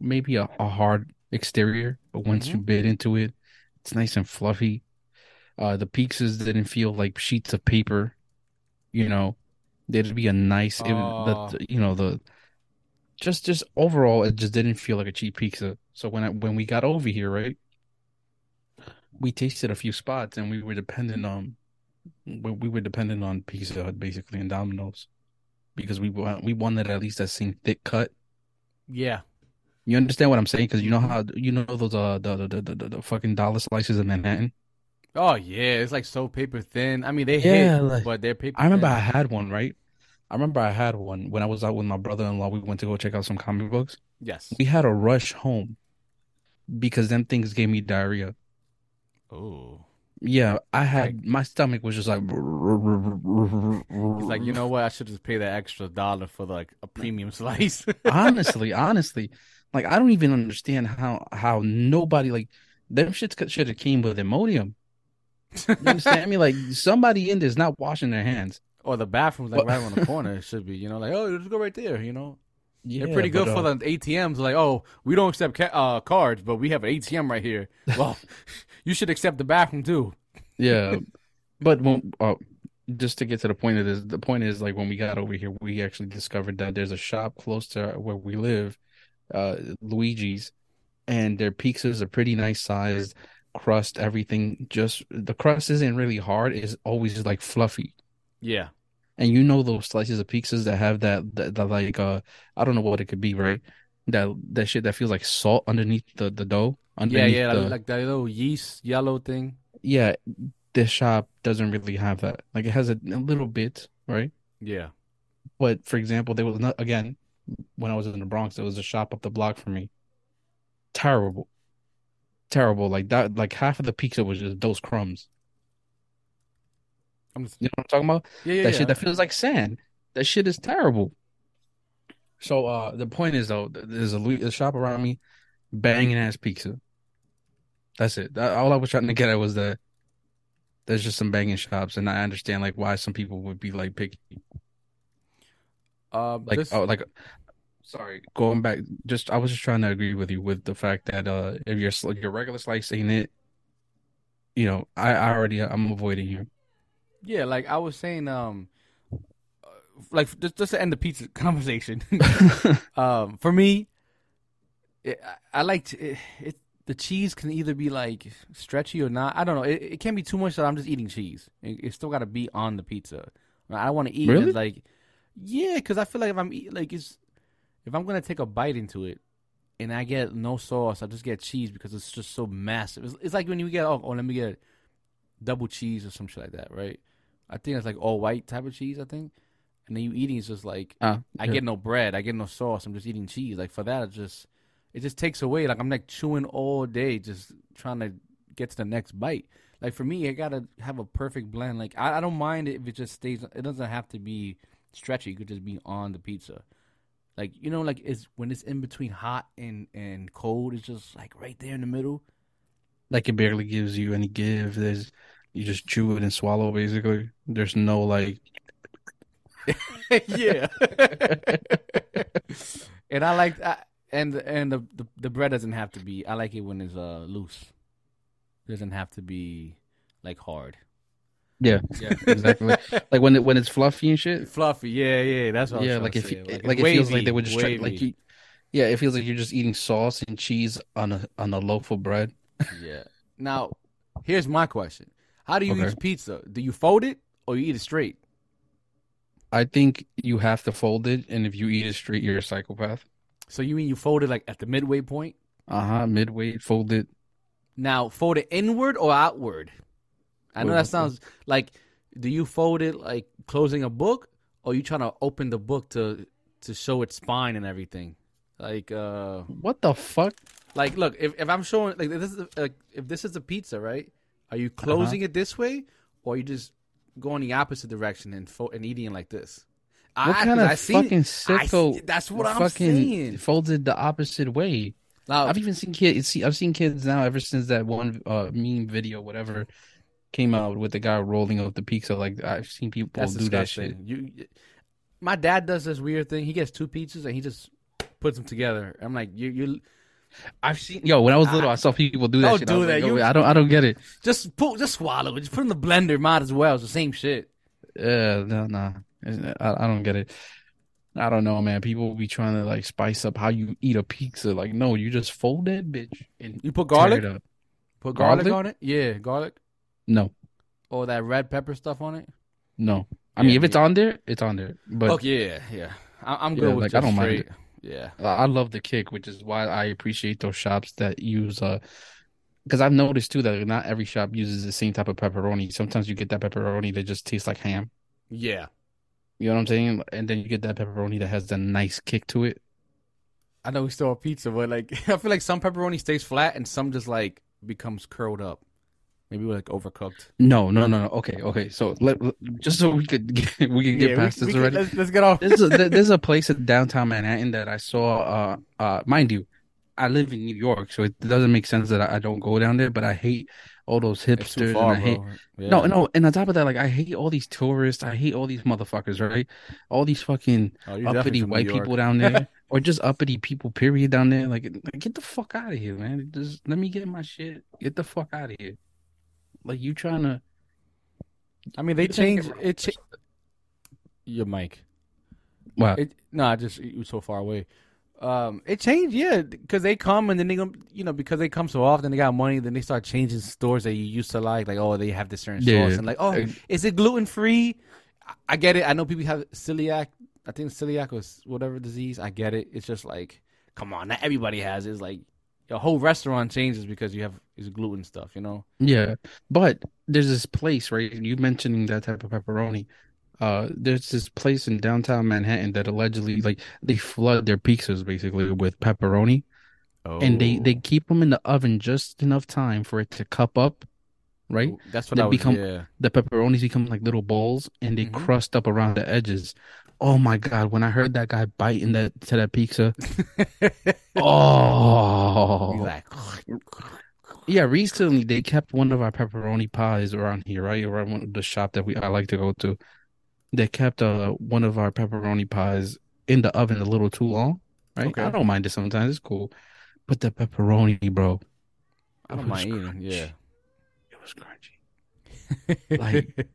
maybe a, a hard exterior, but once you bit into it, it's nice and fluffy. Uh the pizzas didn't feel like sheets of paper, you know. There'd be a nice it,
Oh.
the, you know the just just overall it just didn't feel like a cheap pizza. So when I when we got over here, right? We tasted a few spots and we were dependent on we, we were dependent on Pizza Hut basically and Domino's because we we wanted at least that same thick cut.
Yeah.
You understand what I'm saying? Because you know how you know those uh the the, the the the fucking dollar slices in Manhattan.
Oh yeah, it's like so paper thin. I mean, they
Yeah,
hit,
like-
but they're paper.
I remember I had one right. I remember I had one when I was out with my brother-in-law. We went to go check out some comic books.
Yes.
We had a rush home because them things gave me diarrhea.
Oh.
Yeah, I had my stomach was just like.
It's like you know what? I should just pay that extra dollar for like a premium slice.
honestly, honestly, like I don't even understand how how nobody like them shits should have came with Imodium. You understand me? Like somebody in there's not washing their hands.
Or the bathroom's like right around the corner. It should be. You know, like oh, just go right there. You know,
Yeah,
they're pretty good
but,
for
uh,
the ATMs. Like oh, we don't accept ca- uh, cards, but we have an ATM right here. Well, you should accept the bathroom too.
Yeah, but when uh, just to get to the point of this, the point is like when we got over here, we actually discovered that there's a shop close to where we live, uh, Luigi's, and their pizzas are pretty nice sized, crust, everything. Just the crust isn't really hard; it's always like fluffy.
Yeah.
And you know those slices of pizzas that have that, that, that like uh I don't know what it could be, right? That that shit that feels like salt underneath the the dough.
Yeah,
Underneath
yeah,
the,
like, like that little yeast yellow thing.
yeah. This shop doesn't really have that. Like it has a, a little bit, right?
Yeah.
But for example, there was not again when I was in the Bronx, there was a shop up the block from me. Terrible, terrible. Like that, like half of the pizza was just those crumbs.
I'm just
You know what I'm talking about?
yeah, yeah,
that
yeah.
shit that feels like sand. That shit is terrible. So uh the point is though, there's a, a shop around me, banging ass pizza. That's it. That, all I was trying to get at was that there's just some banging shops, and I understand like why some people would be like picky.
Um,
Like
this,
oh, like sorry, going back. Just I was just trying to agree with you with the fact that uh if your your regular slice ain't it, you know, I, I already I'm avoiding you.
Yeah, like I was saying, um, uh, like just just to end the pizza conversation. um, for me, it, I, I like it, it. The cheese can either be like stretchy or not. I don't know. It, it can't be too much that I'm just eating cheese. It, still got to be on the pizza. I want to eat
Really?
it like, yeah, because I feel like if I'm eat, like it's if I'm gonna take a bite into it. And I get no sauce. I just get cheese because it's just so massive. It's, it's like when you get oh, oh, let me get double cheese or some shit like that, right? I think it's like all white type of cheese. I think, and then you eating is just like
Uh,
I get no bread, I get no sauce. I'm just eating cheese. Like for that, it just it just takes away. Like I'm like chewing all day, just trying to get to the next bite. Like for me, I gotta have a perfect blend. Like I, I don't mind it if it just stays. It doesn't have to be stretchy. It could just be on the pizza. Like you know, like it's when it's in between hot and and cold. It's just like right there in the middle.
like it barely gives you any give. There's you just chew it and swallow basically. There's no like
yeah. and I like I, and and the, the the bread doesn't have to be. I like it when it's uh loose. It doesn't have to be like hard.
yeah, yeah, exactly. like when it when it's fluffy and shit.
Fluffy. Yeah, yeah. That's what.
Yeah, like if you,
it's
like it feels like they were just try, like you. Yeah, it feels like you're just eating sauce and cheese on a on a loaf of bread.
Yeah. Now, here's my question: How do you
Okay.
eat pizza? Do you fold it or you eat it straight?
I think you have to fold it, and if you eat it straight, you're a psychopath.
So you mean you fold it like at the midway point?
Uh huh. Midway, fold it.
Now, fold it inward or outward? I know that sounds like. Do you fold it like closing a book, or you trying to open the book to to show its spine and everything? Like, uh,
What the fuck?
like look, if, if I'm showing like this is a, like if this is a pizza, right? Are you closing it this way, or are you just going the opposite direction and fo- and eating like this? I,
What kind
'cause
of
I
fucking sicko?
see- that's what I'm
fucking
saying.
folds it the opposite way. I've even seen kids. See, I've seen kids now ever since that one uh meme video, whatever, came out with the guy rolling up the pizza. Like I've seen people
That's
do that shit.
You, my dad does this weird thing. He gets two pizzas and he just puts them together. I'm like, you, you
I've seen yo when I was little, I saw people do that.
Don't
shit. I
do
like,
that.
yo,
You-
I don't, I don't get it.
just put, just swallow it. Just put it in the blender. Might as well. It's the same shit.
Yeah, no, no, I, I don't get it. I don't know, man. People will be trying to like spice up how you eat a pizza. Like, no, you just fold that bitch and
You put garlic.
it up.
Put garlic,
Garlic?
on it. Yeah, garlic
No,
or that red pepper stuff on it.
no. I
Yeah,
mean, if it's on there, it's on there. But
oh yeah, yeah. I, I'm
Yeah,
good with
like, I don't mind
straight. Yeah,
I I love the kick, which is why I appreciate those shops that use uh because I've noticed too that not every shop uses the same type of pepperoni. Sometimes you get that pepperoni that just tastes like ham.
yeah.
You know what I'm saying? And then you get that pepperoni that has the nice kick to it.
I know we still have pizza, but like I feel like some pepperoni stays flat and some just like becomes curled up. Maybe we're like overcooked.
No, no, no, no. Okay, okay. So let, let- just so we could get, we can get
Yeah,
past
we,
this
we
already.
let's, let's get off.
There's a, there's a place in downtown Manhattan that I saw. Uh, uh, mind you, I live in New York, so it doesn't make sense that I, I don't go down there. But I hate all those hipsters,
too
and I hate.
Yeah.
No, no, and on top of that, like I hate all these tourists. I hate all these motherfuckers, right? All these fucking
Oh,
uppity white people down there, or just uppity people, period, down there. Like, like, get the fuck out of here, man. Just let me get my shit. Get the fuck out of here. Like you trying to,
I mean, they
You can't
changed it. Cha- your mic.
Wow.
It no, I just it was so far away. Um, it changed, yeah, because they come and then they, gonna- you know, because they come so often, they got money. Then they start changing stores that you used to like, like oh, they have this certain
Yeah.
sauce, and like oh, is it gluten free? I get it. I know people have celiac. I think celiac was whatever disease. I get it. It's just like, come on, not everybody has. it. It's like your whole restaurant changes because you have is gluten stuff. You know?
Yeah, but there's this place, right? You mentioning that type of pepperoni. Uh, there's this place in downtown Manhattan that allegedly, like, they flood their pizzas basically with pepperoni,
Oh,
and they they keep them in the oven just enough time for it to cup up, right?
That's what
They
I was.
become-
yeah.
The pepperonis become like little balls, and they
Mhm.
crust up around the edges. Oh my God! When I heard that guy biting that to that pizza, oh,
like,
Yeah, recently they kept one of our pepperoni pies around here, right? Around one, the shop that we I like to go to. They kept uh one of our pepperoni pies in the oven a little too long, right?
Okay.
I don't mind it sometimes, it's cool. But the pepperoni, bro,
I don't mind eating.
crunchy.
Yeah.
It was crunchy. Like-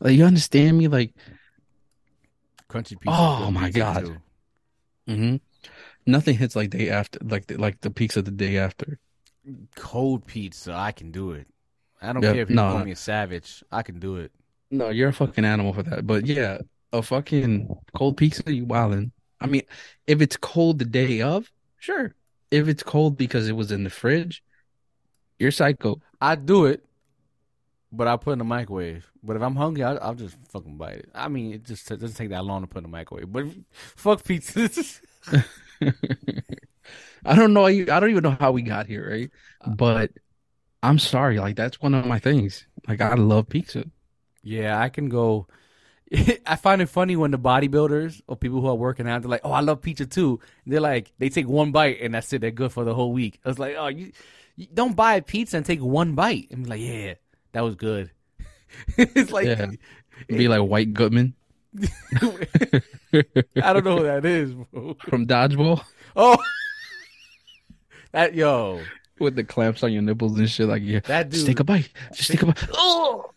Like you understand me? Like,
crunchy pizza.
Oh, my
pizza,
God.
too.
hmm nothing hits like day after, like the, like the pizza the day after.
Cold pizza, I can do it. I don't
Yeah,
care if you
no,
call me a savage. I can do it.
No, you're a fucking animal for that. But yeah, a fucking cold pizza, you wildin'. I mean, if it's cold the day of, sure. If it's cold because it was in the fridge, you're psycho.
I do it, but I put in the microwave. But if I'm hungry, I'll, I'll just fucking bite it. I mean, it just it doesn't take that long to put in the microwave. But fuck pizza.
I don't know. I don't even know how we got here, right? Uh, but I'm sorry. Like that's one of my things. Like I love pizza.
yeah, I can go. I find it funny when the bodybuilders or people who are working out, they're like, "Oh, I love pizza too." they're like, they take one bite and that's it. They're good for the whole week. I was like, "Oh, you, you don't buy a pizza and take one bite." I'm like, "Yeah, that was good." it's like,
Yeah. Be like White Goodman
I don't know who that is, bro.
from Dodgeball
Oh, that yo,
with the clamps on your nipples and shit. Like, yeah,
that dude, just
take a bite. Just take a bite. Oh,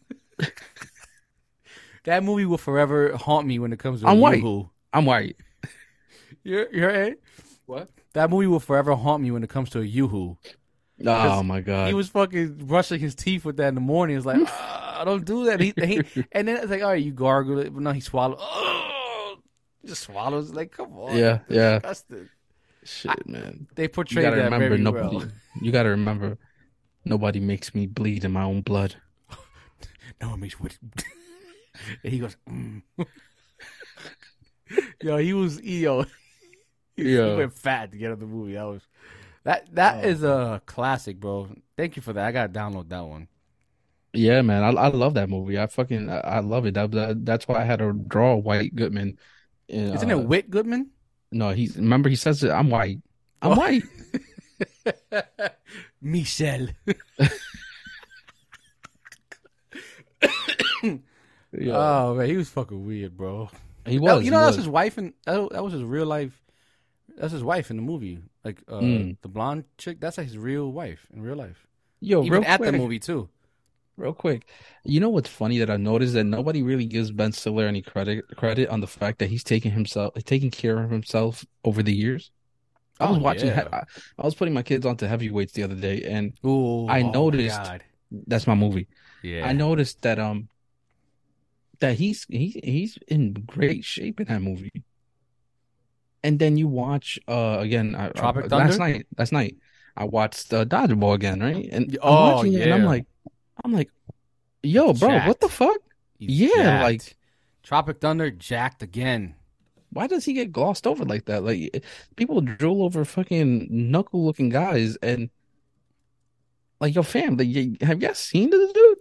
that movie will forever haunt me when it comes to
I'm white.
Yoo-hoo.
I'm white.
You're, you're right.
What?
That movie will forever haunt me when it comes to a Yoo-hoo.
Oh my god.
He was fucking brushing his teeth with that in the morning. It's like, ah, don't do that. He, he, and then it's like, all right, you gargle it, but no, he swallowed. Oh, just swallows. Like, come on.
Yeah, yeah.
Disgusting.
Shit, man.
They portrayed that
remember
very
nobody.
well.
You gotta remember nobody makes me bleed in my own blood.
No one makes what. and he goes, mm. yo, he was yo. He,
Yeah.
he went fat to get out the movie. That was that. That
Oh.
is a classic, bro. Thank you for that. I gotta download that one.
Yeah, man. I I love that movie. I fucking I, I love it. That, that- that's why I had to draw White Goodman. in,
Isn't
uh,
it Whit Goodman?
No, he's remember he says it. I'm white. I'm
Oh.
white.
Michelle.
Yeah,
Oh man, he was fucking weird, bro.
he
That-
was.
you know, that's
was.
his wife, and that, that was his real life. That's his wife in the movie. Like uh,
Mm.
the blonde chick. That's like his real wife in real life.
Yo,
Even
real
at
quick,
the movie too.
real quick. You know what's funny that I noticed that nobody really gives Ben Stiller any credit credit on the fact that he's taking himself taking care of himself over the years. I was
Oh,
watching.
yeah.
I, I was putting my kids onto heavyweights the other day, and
Ooh,
I
oh my
noticed-
God.
that's my movie.
Yeah,
I noticed that um that he's he he's in great shape in that movie. And then you watch uh again I,
Tropic
I-
Thunder?
last night last night I watched uh, Dodgeball again, right? And I'm
Oh,
watching it and I'm like I'm like yo bro, what the fuck?
He's
yeah,
jacked.
like-
Tropic Thunder jacked again.
Why does he get glossed over like that? Like people drool over fucking knuckle looking guys and like your fam, like, you- have you guys seen this dude?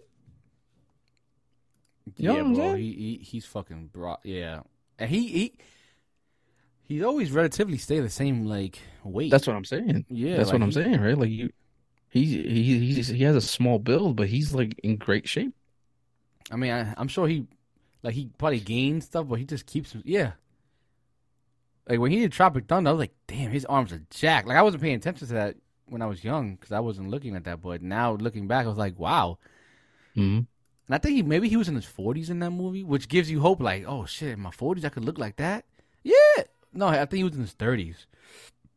You
yeah,
I'm
bro. He, he he's fucking bro. Yeah, and he he he's always relatively stay the same like weight.
That's what I'm saying.
yeah.
That's
like
what I'm
he-
saying, right? Like you, he he he has a small build, but he's like in great shape.
I mean, I, I'm sure he like he probably gained stuff, but he just keeps yeah. Like when he did Tropic Thunder, I was like, damn, his arms are jacked. Like I wasn't paying attention to that when I was young because I wasn't looking at that. But now looking back, I was like, wow,
hmm
And I think he maybe he was in his forties in that movie, which gives you hope. Like, oh shit, in my forties I could look like that. Yeah. No, I think he was in his thirties.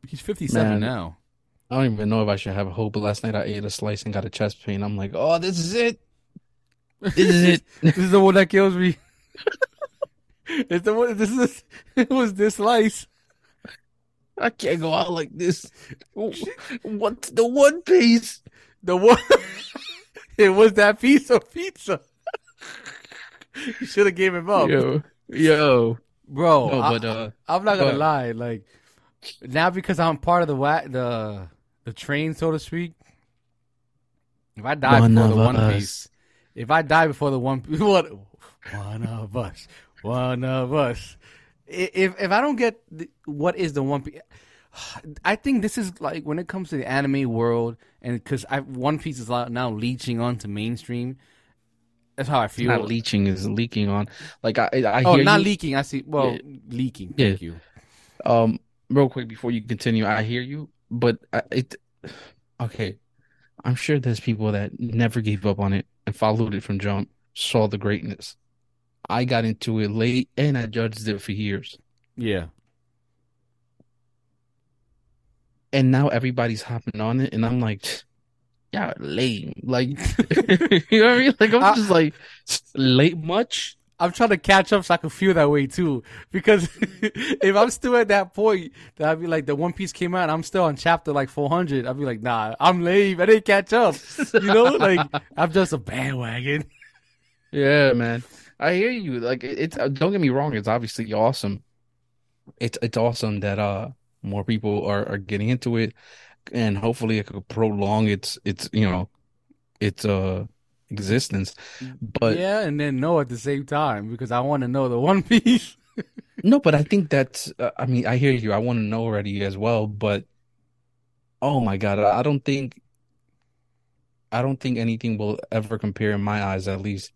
He's fifty seven now.
I don't even know if I should have hope. But last night I ate a slice and got a chest pain. I'm like, oh, this is it. This is it.
this is the one that kills me. it's the one. This is. It was this slice.
I can't go out like this. What the one piece?
The one. it was that piece of pizza. you should have gave him up,
Yo, yo.
Bro.
No,
I-
but uh,
I'm not gonna
But-
lie, like now because I'm part of the wa- the the train, so to speak. If I die
One
before the One
us.
Piece, if I die before the One Piece, what? One of us, one of us. If if I don't get the, what is the One Piece, I think this is like when it comes to the anime world, and because I One Piece is now leeching onto mainstream. That's how I
it's
feel.
not leaching, is leaking on. Like I, I
oh, not
you.
leaking. I see. Well,
Yeah.
leaking.
Yeah.
Thank you.
Um, real quick before you continue, I hear you, but I, it. Okay, I'm sure there's people that never gave up on it and followed it from jump, saw the greatness. I got into it late and I judged it for years.
Yeah.
And now everybody's hopping on it, and I'm like, yeah, lame. Like, you know what I mean? Like, I'm
I-
just like, late much?
I'm trying to catch up so I can feel that way too. Because if I'm still at that point, that I'd be like, the One Piece came out, and I'm still on chapter like 400. I'd be like, nah, I'm lame. I didn't catch up. You know, like I'm just a bandwagon.
Yeah, man. I hear you. Like it- it's uh, don't get me wrong, it's obviously awesome. It's it's awesome that uh more people are are getting into it and hopefully it could prolong its its you know its uh existence. But
yeah, and then no at the same time because I want to know the One Piece.
no, but I think that's uh, I mean, I hear you. I want to know already as well, but oh my God, I I don't think I don't think anything will ever compare in my eyes, at least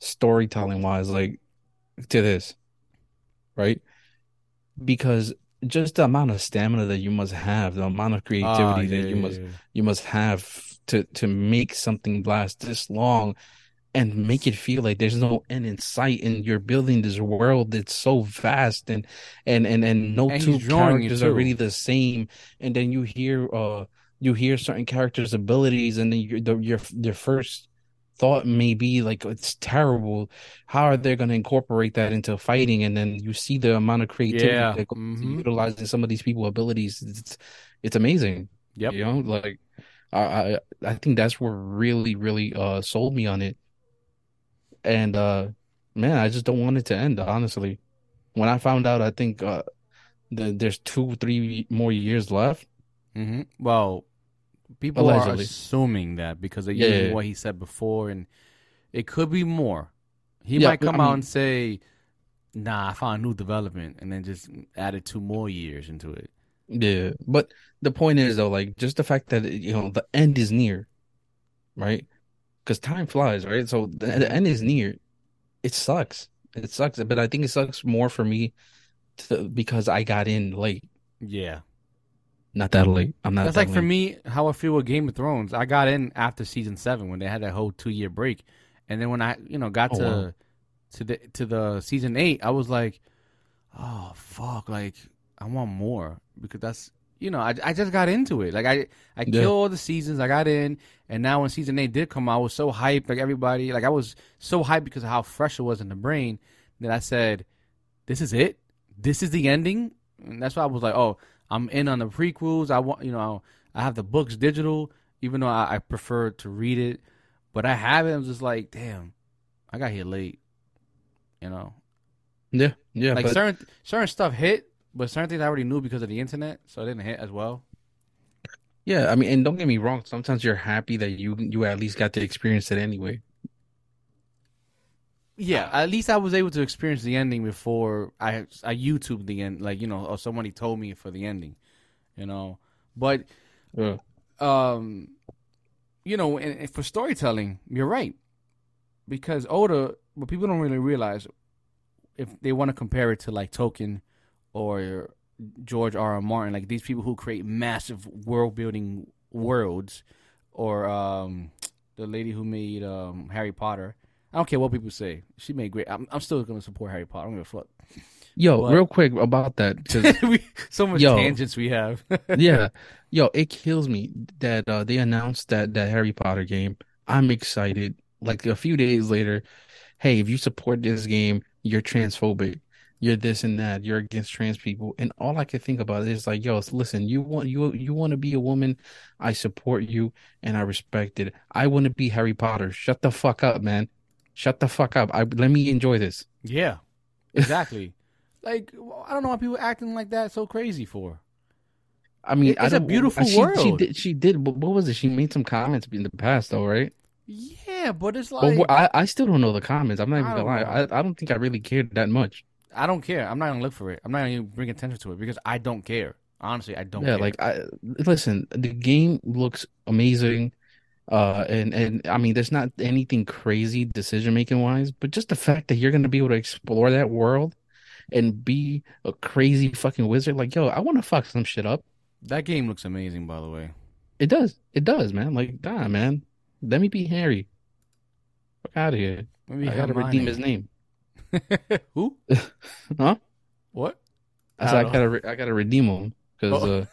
storytelling wise, like to this, right? Because just the amount of stamina that you must have, the amount of creativity
Ah,
that you
yeah,
must
yeah.
you must have to to make something last this long and make it feel like there's no end in sight and you're building this world that's so vast and and and, and no
And
two
he's drawing it
characters are really the same and then you hear uh you hear certain characters abilities and then your the, your your first thought may be like it's terrible how are they going to incorporate that into fighting and then you see the amount of creativity
Yeah,
that goes
mhm.
utilizing some of these people abilities it's it's amazing
Yep.
you know, like I, I I think that's what really, really uh sold me on it. And uh man, I just don't want it to end, honestly. When I found out, I think uh the, there's two, three more years left.
Mm-hmm. Well, people are assuming that because of
Yeah,
using
yeah.
what he said before, and it could be more. He
Yeah,
might
I
come out
mean-
and say, "Nah, I found new development," and then just added two more years into it.
Yeah, but the point is though, like just the fact that you know the end is near, right? Because time flies, right? So the, the end is near. It sucks. It sucks, but I think it sucks more for me to, because I got in late.
Yeah,
Not that late. I'm not
that's
that
like for me how I feel with Game of Thrones. I got in after season seven when they had that whole two year break, and then when I you know got
Oh,
to
wow.
to the to the season eight, I was like, oh fuck, like I want more because that's you know I I just got into it. Like I I
Yeah.
killed all the seasons, I got in, and now when season eight did come, out, I was so hyped. Like everybody, like I was so hyped because of how fresh it was in the brain that I said, this is it. This is the ending. And that's why I was like, oh, I'm in on the prequels. I want, you know, I have the books digital, even though I, I prefer to read it, but I have it. I'm just like, damn, I got here late. You know,
Yeah, yeah,
like
but
certain certain stuff hit, but certain things I already knew because of the internet, so it didn't hit as well.
yeah, I mean, and don't get me wrong, sometimes you're happy that you you at least got to experience it anyway.
Yeah, at least I was able to experience the ending before I I YouTube the end, like you know, or somebody told me for the ending, you know. But
Yeah.
um, you know, and, and for storytelling, you're right, because Oda, what people don't really realize, if they want to compare it to like Tolkien or George R. R. Martin, like these people who create massive world building worlds, or um, the lady who made um, Harry Potter. I don't care what people say. She made great. I'm, I'm still gonna support Harry Potter. I don't give a fuck.
Yo,
But-
real quick about that.
so much
Yo.
tangents we have.
yeah, yo, it kills me that uh, they announced that that Harry Potter game. I'm excited. Like a few days later, hey, if you support this game, you're transphobic. You're this and that. You're against trans people. And all I could think about is like, yo, listen, you want you you want to be a woman, I support you and I respect it. I want to be Harry Potter. Shut the fuck up, man. Shut the fuck up. I let me enjoy this.
yeah, exactly. like I don't know why people acting like that so crazy for.
I mean,
it's a beautiful
she, She
world.
did. She did. But what was it? She made some comments in the past, though, right?
Yeah, but it's like
wh- I, I still don't know the comments. I'm not even
I
gonna lie. I, I don't think I really cared that much.
I don't care. I'm not gonna look for it. I'm not gonna even bring attention to it because I don't care. Honestly, I don't
yeah,
care.
like I listen. The game looks amazing, uh, and and I mean, there's not anything crazy decision making wise, but just the fact that you're gonna be able to explore that world and be a crazy fucking wizard, like yo, I want to fuck some shit up.
that game looks amazing, by the way.
It does. It does, man. Like, nah, man. Let me be Harry. Fuck out of here.
Maybe
I gotta redeem his name.
Who?
Huh?
What?
I said I
don't
gotta re- I gotta redeem him because
Oh.
uh,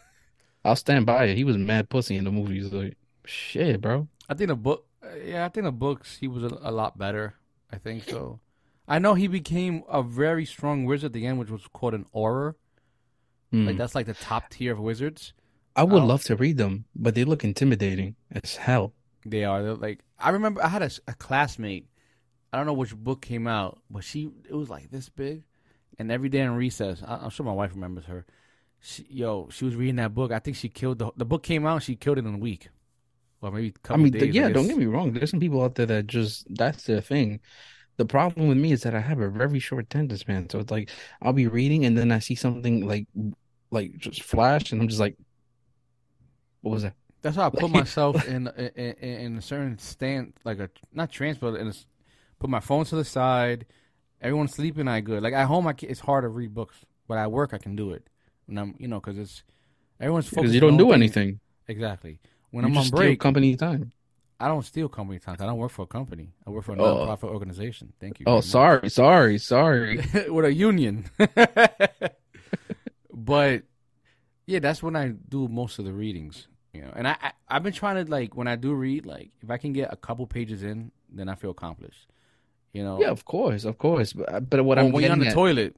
I'll stand by it. He was mad pussy in the movies. Like shit, bro.
I think the book. Yeah, I think the books he was a, a lot better. I think so. I know he became a very strong wizard at the end, which was called an Auror.
Hmm.
Like that's like the top tier of wizards.
I would
I'll-
love to read them, but they look intimidating as hell.
They are. They're like I remember I had a, a, classmate. I don't know which book came out, but she it was like this big, and every day in recess, I, I'm sure my wife remembers her. She, yo, she was reading that book. I think she killed the the book came out. She killed it in a week, or maybe a
I
couple
mean,
days.
th- yeah, don't get me wrong. There's some people out there that just that's their thing. The problem with me is that I have a very short attention span. So it's like I'll be reading and then I see something like like just flash and I'm just like, what was that?
That's how I put myself in, in in in a certain stand, like a not trance, but in a, s- put my phone to the side. Everyone's sleeping, I good. Like at home, I ca it's hard to read books, but at work, I can do it. And I'm, you know, because it's everyone's focused.
Because you don't
their
do
own thing.
anything.
Exactly. When
You
I'm on break,
company time.
I don't steal company time. I don't work for a company. I work for a
Oh.
nonprofit organization. Thank you.
Oh,
much.
sorry, sorry, sorry.
with a union. but yeah, that's when I do most of the readings. You know, and I, I I've been trying to like when I do read, like if I can get a couple pages in, then I feel accomplished. You know,
Yeah, of course, of course. But, but what
Or
I'm
when you're on the
at,
toilet.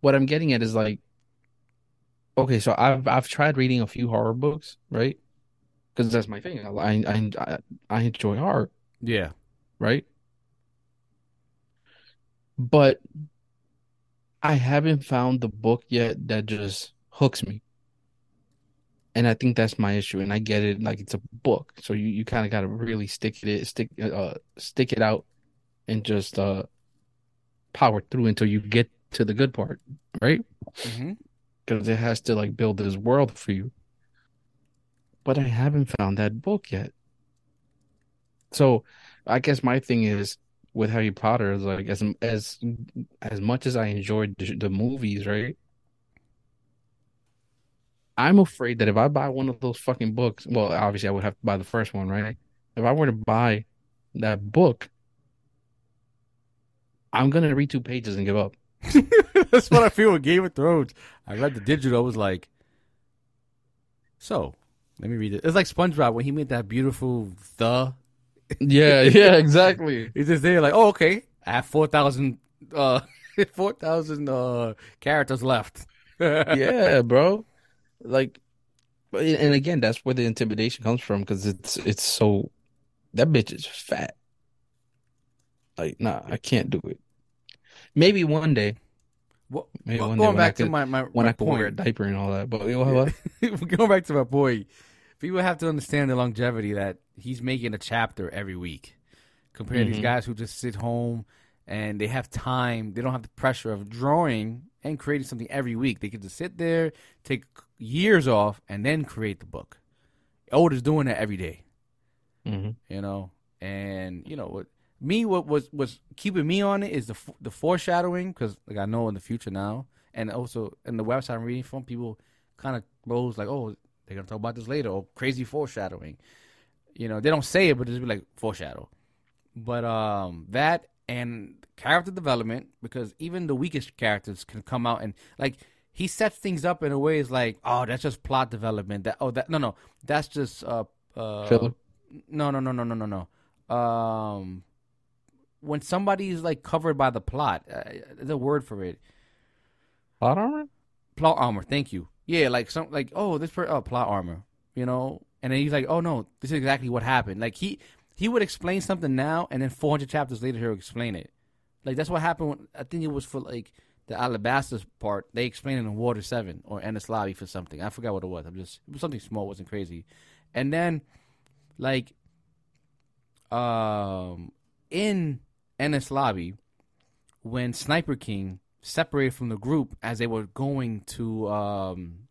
what I'm getting at is like, okay, so I've I've tried reading a few horror books, right? Because that's my thing. I I I, I enjoy horror,
Yeah,
right? But I haven't found the book yet that just hooks me. And I think that's my issue. And I get it, like it's a book, so you, you kind of got to really stick it stick uh stick it out and just uh power through until you get to the good part, right?
hmm
Because it has to like build this world for you. But I haven't found that book yet. So I guess my thing is with Harry Potter is like as as as much as I enjoyed the, the movies, right? I'm afraid that if I buy one of those fucking books, well, obviously I would have to buy the first one, right? If I were to buy that book, I'm gonna read two pages and give up.
that's what I feel with Game of Thrones. I read the digital. I was like, so let me read it. It's like SpongeBob when he made that beautiful the.
Yeah, yeah, exactly.
He's just there, like, oh, okay. I have four thousand, uh, four thousand uh characters left.
yeah, bro. Like, and again, that's where the intimidation comes from because it's it's so that bitch is fat. Like, nah, I can't do it. Maybe one day,
Well,
maybe
well, going back to my my,
when
my
I can wear a
point.
diaper and all that. But
going back to my point, people have to understand the longevity that he's making a chapter every week, compared to
Mhm.
these guys who just sit home and they have time. They don't have the pressure of drawing and creating something every week. They can just sit there, take years off, and then create the book. Oda is doing that every day.
hmm
you know. And you know what me what was was keeping me on it is the the foreshadowing because like I know in the future now, and also in the website I'm reading from, people kind of rose like, oh, they're gonna talk about this later, or crazy foreshadowing. You know, they don't say it, but it's be like foreshadow. But um, that and character development because even the weakest characters can come out and like he sets things up in a way is like, oh, that's just plot development. That oh, that no, no, that's just uh, uh no, no, no, no, no, no, no. Um, when somebody's like covered by the plot, uh, there's a word for it.
Plot armor?
Plot armor. Thank you. Yeah, like some like oh this per oh plot armor. You know, and then he's like, oh no, this is exactly what happened. Like he he would explain something now, and then 400 chapters later he'll explain it. Like that's what happened. When, I think it was for like the Alabasta part. They explained it in Water Seven or Enies Lobby for something. I forgot what it was. I'm just it was something small. It wasn't crazy. And then like um in Enies Lobby when Sniper King separated from the group as they were going to um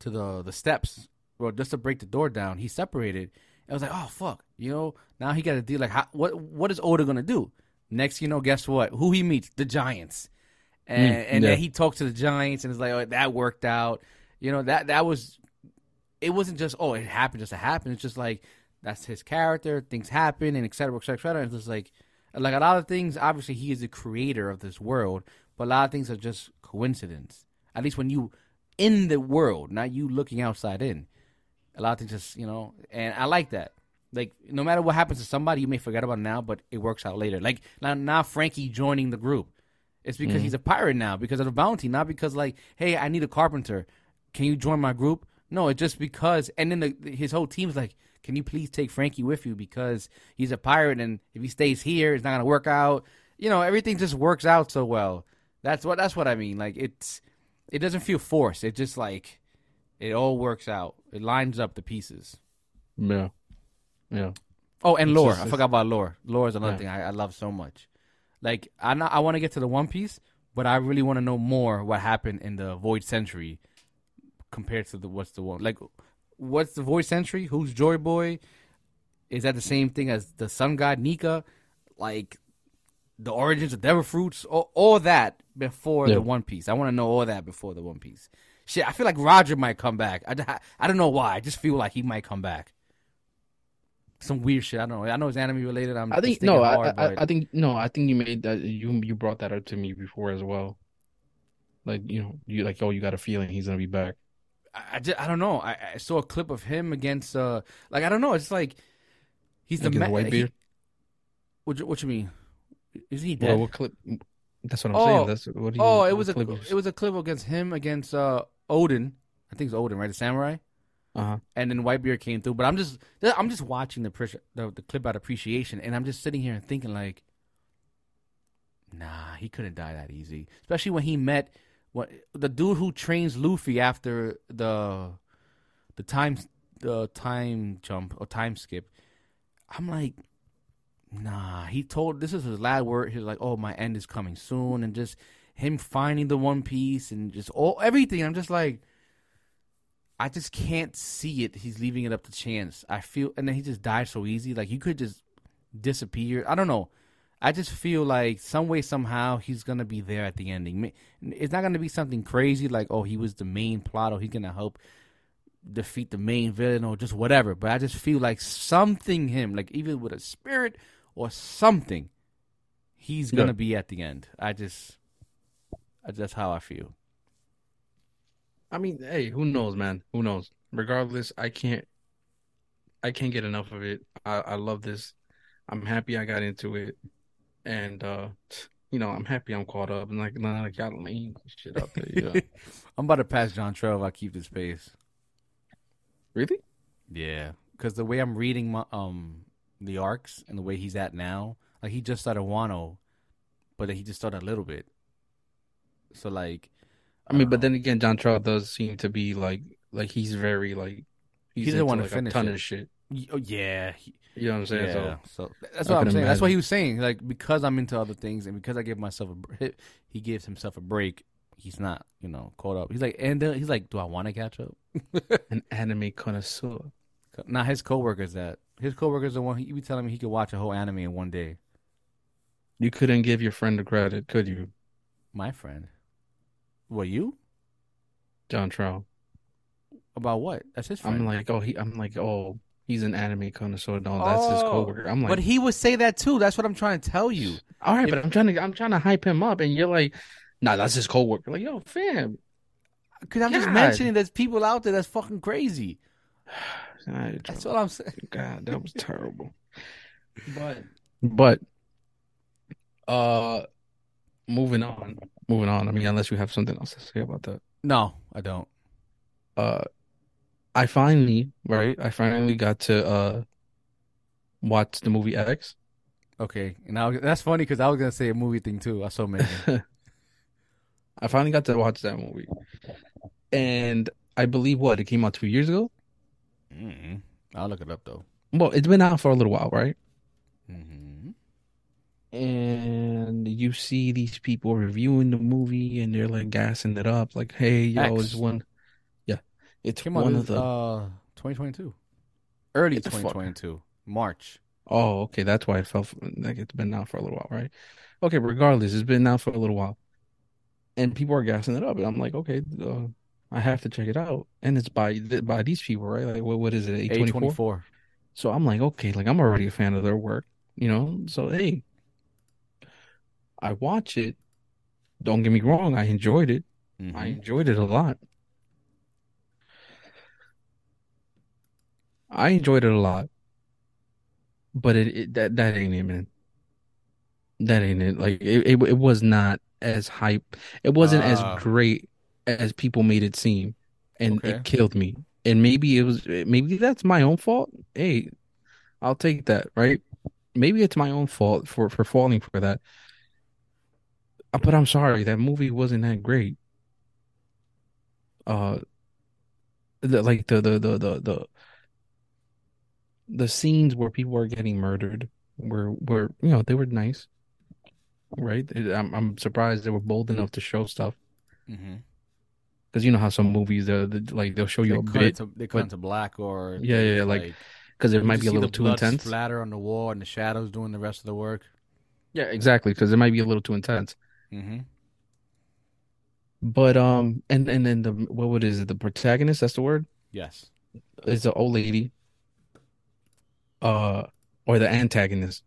to the the steps or just to break the door down, he separated. I was like, oh fuck, you know. Now he got to deal like, how, what what is Oda gonna do? Next, you know, guess what? Who he meets? The Giants, and
Mm,
and
yeah.
then he talks to the Giants, and it's like, oh, that worked out. You know that that was. It wasn't just oh it happened just to happen. It's just like that's his character. Things happen and et cetera, et cetera, et cetera. It's just like like a lot of things. Obviously, he is the creator of this world, but a lot of things are just coincidence. At least when you in the world, not you looking outside in. A lot of things just you know, and I like that. Like no matter what happens to somebody, you may forget about now, but it works out later. Like now, now Frankie joining the group, it's because
Mhm.
he's a pirate now because of the bounty, not because like, hey, I need a carpenter. Can you join my group? No, it's just because. And then the, his whole team's like, can you please take Frankie with you because he's a pirate, and if he stays here, it's not gonna work out. You know, everything just works out so well. That's what that's what I mean. Like it's, it doesn't feel forced. It just like, it all works out. It lines up the pieces.
Yeah. Yeah.
Oh, and
It's
lore.
just-
I forgot about lore. Lore is another
Yeah.
thing I, I love so much. Like I not, I want to get to the One Piece, but I really want to know more what happened in the Void Century compared to the what's the one like what's the Void Century? Who's Joy Boy? Is that the same thing as the Sun God Nika? Like the origins of Devil Fruits, all, all that before
Yeah.
the One Piece. I want to know all that before the One Piece. Shit, I feel like Roger might come back. I, I don't know why. I just feel like he might come back. Some weird shit. I don't know. I know it's anime related. I'm
I think no, I,
hard,
I,
but
I think no, I think you made that you you brought that up to me before as well. Like you know, you like oh, you got a feeling he's gonna be back.
I, I, just, I don't know. I, I saw a clip of him against uh like I don't know. It's like he's the
Against
ma-
Whitebeard?
he- what you- what you mean? Is he dead?
Well, what clip? That's what I'm
Oh,
saying. That's what. you-
oh, it was a
clip
it was a clip against him against uh Oden. I think it's Oden, right? The samurai.
Uh-huh.
And then Whitebeard came through. But I'm just I'm just watching the appreci- the, the clip out appreciation, and I'm just sitting here and thinking like, nah, he couldn't die that easy. Especially when he met what the dude who trains Luffy after the the time the time jump or time skip. I'm like, nah. He told this is his last word. He's like, oh, my end is coming soon, and just him finding the One Piece and just all everything. I'm just like. I just can't see it. He's leaving it up to chance. I feel, and then he just died so easy. Like you could just disappear. I don't know. I just feel like some way somehow he's gonna be there at the ending. It's not gonna be something crazy like oh he was the main plot or he's gonna help defeat the main villain or just whatever. But I just feel like something him like even with a spirit or something, he's gonna
Yeah.
be at the end. I just, I, that's how I feel.
I mean, hey, who knows, man? Who knows? Regardless, I can't. I can't get enough of it. I, I love this. I'm happy I got into it, and uh, you know, I'm happy I'm caught up. And like, nah, like y'all lame shit out there. Yeah.
I'm about to pass John if I keep this pace.
really?
Yeah, because the way I'm reading my um the arcs and the way he's at now, like he just started Wano, but he just started a little bit. So like,
I mean, but
know.
then again, John Trout does seem to be like, like he's very like, he's
He doesn't
into,
wanna
like,
finish
a ton
it.
of shit.
Y- oh, yeah,
You know what I'm saying?
yeah.
So
So that's
I
what I'm
can
saying. That's what he was saying. Like because I'm into other things and because I give myself a break, he gives himself a break. He's not, you know, caught up. He's like, and uh, he's like, do I want to catch up?
an anime connoisseur.
Not his coworkers that his coworkers the one he be telling me he could watch a whole anime in one day.
You couldn't give your friend the credit, could you,
My friend, what you
John Trout?
about what? That's his friend.
I'm like, oh, he. I'm like, oh, he's an anime connoisseur. No, that's his
Oh,
coworker. I'm like,
but he would say that too. That's what I'm trying to tell you.
all right,
if-
but I'm trying to I'm trying to hype him up, and you're like, nah, that's his coworker. Like, yo, fam,
Because I'm just mentioning there's people out there that's fucking crazy. That's what I'm saying.
God, that was terrible. But but uh moving on. Moving on. I mean, unless you have something else to say about that.
No, I don't.
Uh I finally, right? I finally got to uh watch the movie X.
Okay, and I that's funny because I was gonna say a movie thing too. I saw Megan.
I finally got to watch that movie. And I believe what, it came out two years ago?
mm I'll look it up though.
Well, it's been out for a little while, right?
Mm-hmm.
and you see these people reviewing the movie and they're like gassing it up like hey yo
X.
it's one it's
Came
one
out
of the
uh 2022, early
Get the fuck-
2022, March.
oh okay. That's why it felt like it's been out for a little while right? Okay regardless it's been out for a little while. And people are gassing it up. And i'm like okay uh, i have to check it out. And it's by by these people right? Like what, what is it? 824
A24.
so i'm like okay like i'm already a fan of their work you know? So hey i watch it. Don't get me wrong i enjoyed it.
Mhm.
I enjoyed it a lot. I enjoyed it a lot, but it, it that that ain't it, man. That ain't it. Like it, it, it was not as hype. It wasn't
Ah.
as great as people made it seem, and
Okay.
it killed me. And maybe it was maybe that's my own fault. Hey, I'll take that, right? Maybe it's my own fault for for falling for that. Uh, But I'm sorry, that movie wasn't that great. Uh, the, like the the the the the the scenes where people are getting murdered were were you know they were nice, right? I'm I'm surprised they were bold enough to show stuff
Mm-hmm.
because you know how some movies they're like they'll show you
They
a bit
into, they cut
but-
into black or
Yeah, yeah, like, because it might be a little too intense.
splatter on the wall and the shadows doing the rest of the work.
Yeah, exactly, because it might be a little too intense.
Mm-hmm.
But um, and and then the what what is it? The protagonist, that's the word,
Yes.
is the old lady. Uh, or the antagonist.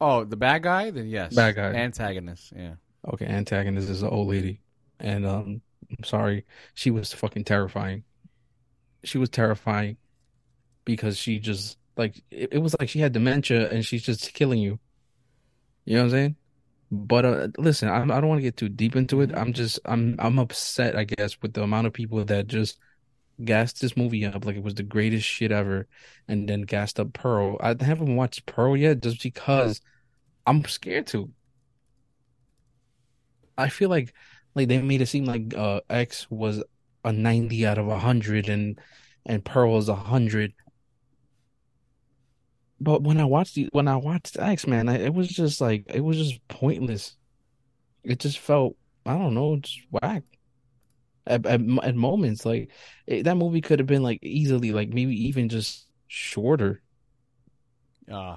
Oh, the bad guy? Then yes.
Bad guy.
Antagonist. Yeah.
Okay, antagonist is the old lady, and um, I'm sorry, she was fucking terrifying. She was terrifying because she just like it, it was like she had dementia and she's just killing you. You know what I'm saying? But uh, listen, I, I don't want to get too deep into it. I'm just I'm I'm upset, I guess, with the amount of people that just gassed this movie up like it was the greatest shit ever, and then gassed up Pearl. I haven't watched Pearl yet just because I'm scared to. I feel like like they made it seem like uh X was a 90 out of 100 and and Pearl a 100. But when I watched the when I watched X, man, it was just like it was just pointless. It just felt I don't know, just whack. At at, at moments, like it, that movie could have been like easily like maybe even just shorter.
Uh,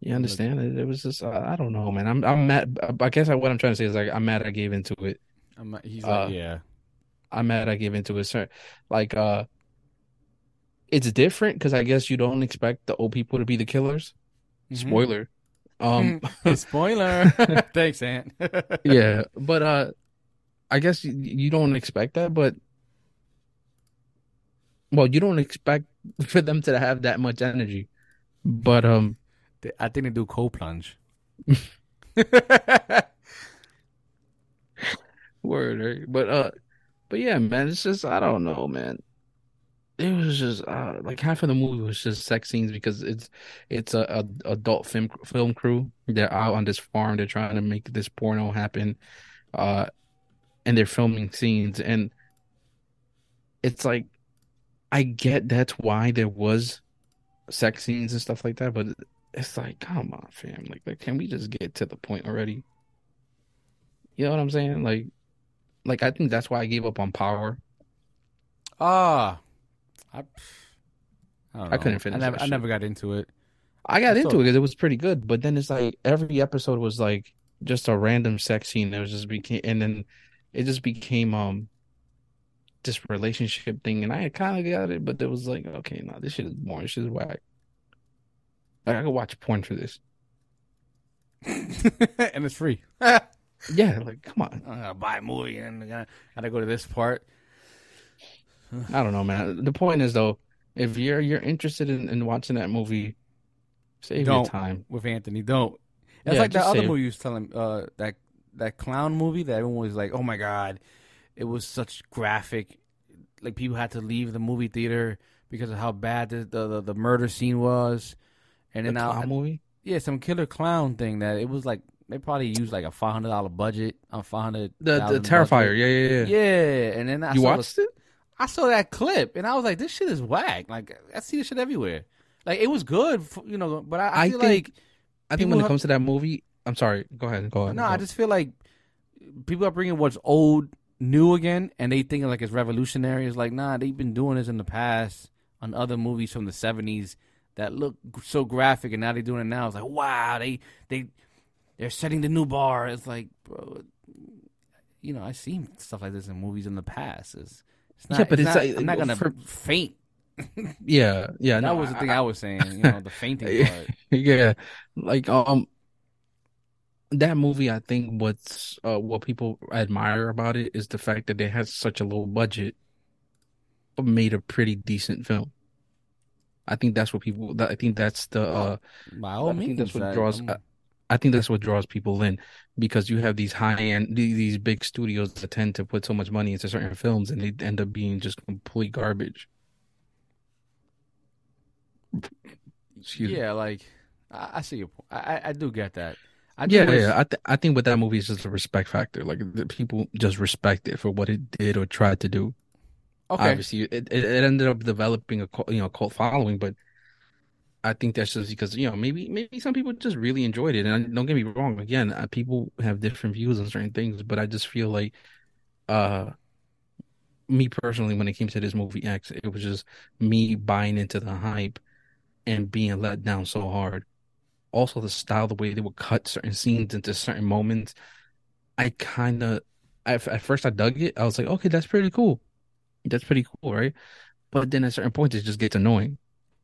You understand? It, it was just I, I don't know, man. I'm I'm mad. I guess I, what I'm trying to say is like I'm mad I gave into it.
I'm, he's
Uh,
like, yeah.
I'm mad I gave into it. Sir, like uh, it's different because I guess you don't expect the old people to be the killers.
Mhm.
Spoiler. Um,
Spoiler. Thanks, Ant.
yeah, but uh, I guess you, you don't expect that, but well, you don't expect for them to have that much energy. But um,
I think they do cold plunge.
Word, right? But uh, but yeah, man, it's just I don't know, man. It was just uh, like half of the movie was just sex scenes because it's it's a, a adult film film crew. They're out on this farm. They're trying to make this porno happen, uh, and they're filming scenes. And it's like I get that's why there was sex scenes and stuff like that, but it's like, come on, fam. Like, like, can we just get to the point already? You know what I'm saying? Like, like I think that's why I gave up on Power.
Ah, I, I, don't
I couldn't finish
I never,
that
I never got into it.
I got
I
into it because it was pretty good, but then it's like every episode was like just a random sex scene. It was just became, and then it just became um this relationship thing, and I kind of got it, but it was like, okay, no, this shit is boring. This shit is whack. Like, I could watch porn for this.
and it's free.
Yeah, like come on.
I gotta buy a movie and I gotta, gotta go to this part.
I don't know, man. The point is though, if you're you're interested in, in watching that movie, save
Don't.
your time.
with Anthony. Don't. That's
Yeah,
like that other
save-
movie you was telling uh that that clown movie that everyone was like, "Oh my god, it was such graphic." Like people had to leave the movie theater because of how bad the the, the, the murder scene was. And
The
then
clown movie.
yeah, some killer clown thing that it was like they probably used like a five hundred dollar budget on five hundred.
The the Terrifier. Yeah, yeah, yeah.
Yeah, and then I
you
saw the-
watched it?
I saw that clip and I was like, this shit is whack. Like I see this shit everywhere. Like it was good, f you know, but I, I,
I
feel
think-
like
I think when it
have-
comes to that movie, I'm sorry. Go ahead. Go ahead.
no,
go
I just feel like people are bringing what's old new again, and they think like it's revolutionary. It's like nah, they've been doing this in the past on other movies from the '70s that look so graphic, and now they're doing it now. It's like wow, they they they're setting the new bar. It's like bro, you know, I've seen stuff like this in movies in the past. It's, it's not,
Yeah, but
it's
it's
not,
like-
I'm not gonna
for-
faint.
Yeah, yeah.
That
no,
was the
I-
thing I, was saying. You know, the fainting part.
yeah like um that movie i think what's uh what people admire about it is the fact that they had such a low budget but made a pretty decent film i think that's what people that i think that's the uh
By all
I
means,
think that's what draws
I'm-
I think that's what draws people in because you have these high end these big studios that tend to put so much money into certain films and they end up being just complete garbage Excuse me.
yeah, like I, I see your point. I, I- I do get that. I
Yeah, yeah. I th I think with that movie is just a respect factor. Like the people just respect it for what it did or tried to do.
Okay.
Obviously, it, it it ended up developing a cult, you know cult following, but I think that's just because you know maybe maybe some people just really enjoyed it. And don't get me wrong, again, uh, people have different views on certain things, but I just feel like, uh, me personally, when it came to this movie X, it was just me buying into the hype and being let down so hard. Also, the style, the way they would cut certain scenes into certain moments, I kind of, at, at first I dug it. I was like, okay, that's pretty cool. That's pretty cool, right? But then at certain points, it just gets annoying.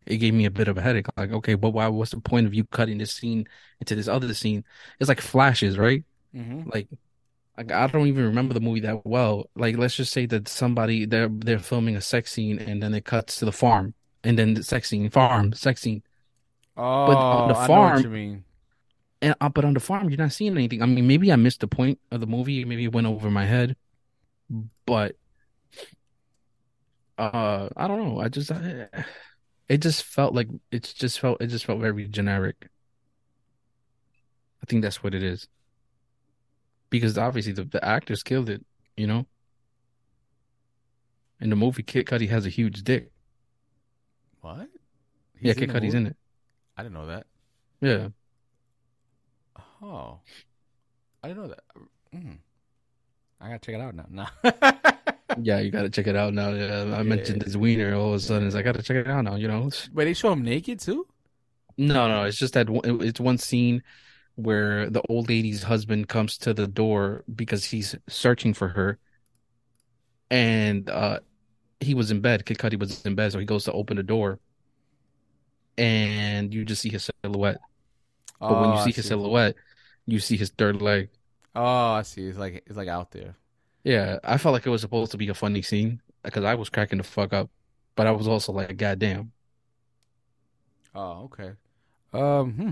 It gave me a bit of a headache. Like, okay, but why? What's the point of you cutting this scene into this other scene? It's like flashes, right?
hmm
Like, like I don't even remember the movie that well. Like, let's just say that somebody they're they're filming a sex scene and then it cuts to the farm, and then the sex scene, farm, sex scene,
Oh,
on the
I know
farm-
what you mean.
and uh, but on the farm you're not seeing anything. I mean, maybe I missed the point of the movie. Maybe it went over my head, but uh, I don't know. I just I, it just felt like it's just felt it just felt very generic. I think that's what it is. Because obviously the, the actors killed it, you know. In the movie, Kid Cudi has a huge dick.
What?
yeah,
He's
Kid
the
Cudi's
movie?
in it.
I didn't know that.
Yeah.
Oh, I didn't know that. Mm. I gotta check it out now. Nah.
Yeah, you gotta check it out now. Yeah, I mentioned
Yeah.
this wiener all of a sudden. It's like, I gotta check it out now, you know.
Wait, they show him naked too?
No, no, it's just that it's one scene where the old lady's husband comes to the door because he's searching for her, and uh, he was in bed. Kid Cudi was in bed, so he goes to open the door, and you just see his silhouette. But when
Oh,
you
I
see his silhouette, you see his third leg.
Oh, I see. It's like it's like out there.
Yeah, I felt like it was supposed to be a funny scene because I was cracking the fuck up, but I was also like, God damn.
Oh, okay. Um, hmm.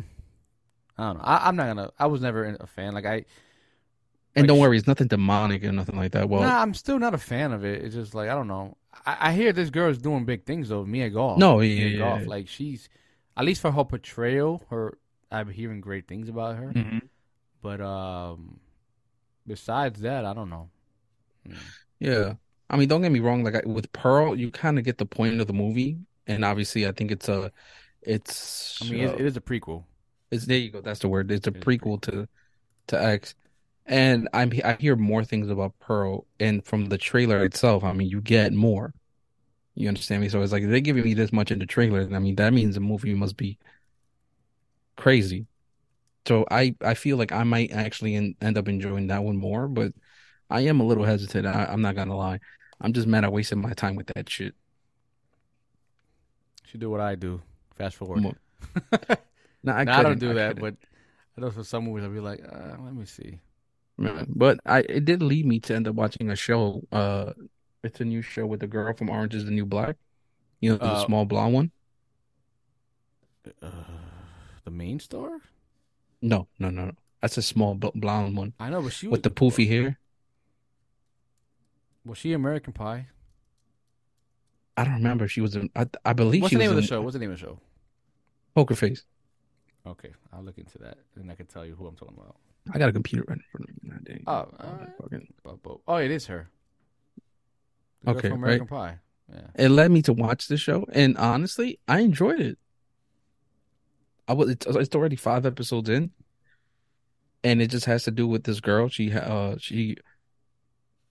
I don't know. I, I'm not gonna. I was never a fan. Like I,
And
Like,
don't worry, it's nothing demonic or nothing like that. Well,
nah, I'm still not a fan of it. It's just like I don't know. I, I hear this girl is doing big things though. Mia Goth.
No, yeah,
Mia
yeah,
Goth.
yeah.
Like she's, at least for her portrayal, her. I'm hearing great things about her.
Mhm.
But um, besides that, I don't know. Hmm.
Yeah. I mean, don't get me wrong. Like I, with Pearl, you kind of get the point of the movie, and obviously, I think it's a, it's,
I mean,
uh,
it, is a prequel.
it's there you go. That's the word. It's a
It's a
prequel to, to X, and I'm I hear more things about Pearl, and from the trailer itself, I mean, you get more. You understand me? So it's like they're giving me this much in the trailer. I mean, that means the movie must be crazy. So I I feel like I might actually en- end up enjoying that one more, but I am a little hesitant. I, I'm not gonna lie. I'm just mad I wasted my time with that shit.
Should do what I do. Fast forward.
Nah, I,
Nah, I don't do that,
couldn't.
but I know for some movies I'll be like, uh, let me see.
But I it did lead me to end up watching a show. Uh, it's a new show with the girl from Orange Is the New Black. You know, the
Uh,
small blonde one.
Uh, the main star?
No, no, no, no. That's a small blonde one
I know, but she was
with the poofy hair.
Was she American Pie?
I don't remember. She was in. I, I believe
What's the name of the
in
show? What's the name of the show?
Poker Face.
Okay, I'll look into that, and I can tell you who I'm talking about.
I got a computer right in front of me. Dang.
Oh,
Uh, fucking-
Bo- bo- Oh, it is her. The girl
Okay,
from American Pie. Yeah.
It led me to watch the show, and honestly, I enjoyed it. I was. It's, it's already five episodes in, and it just has to do with this girl. She, ha- uh, she,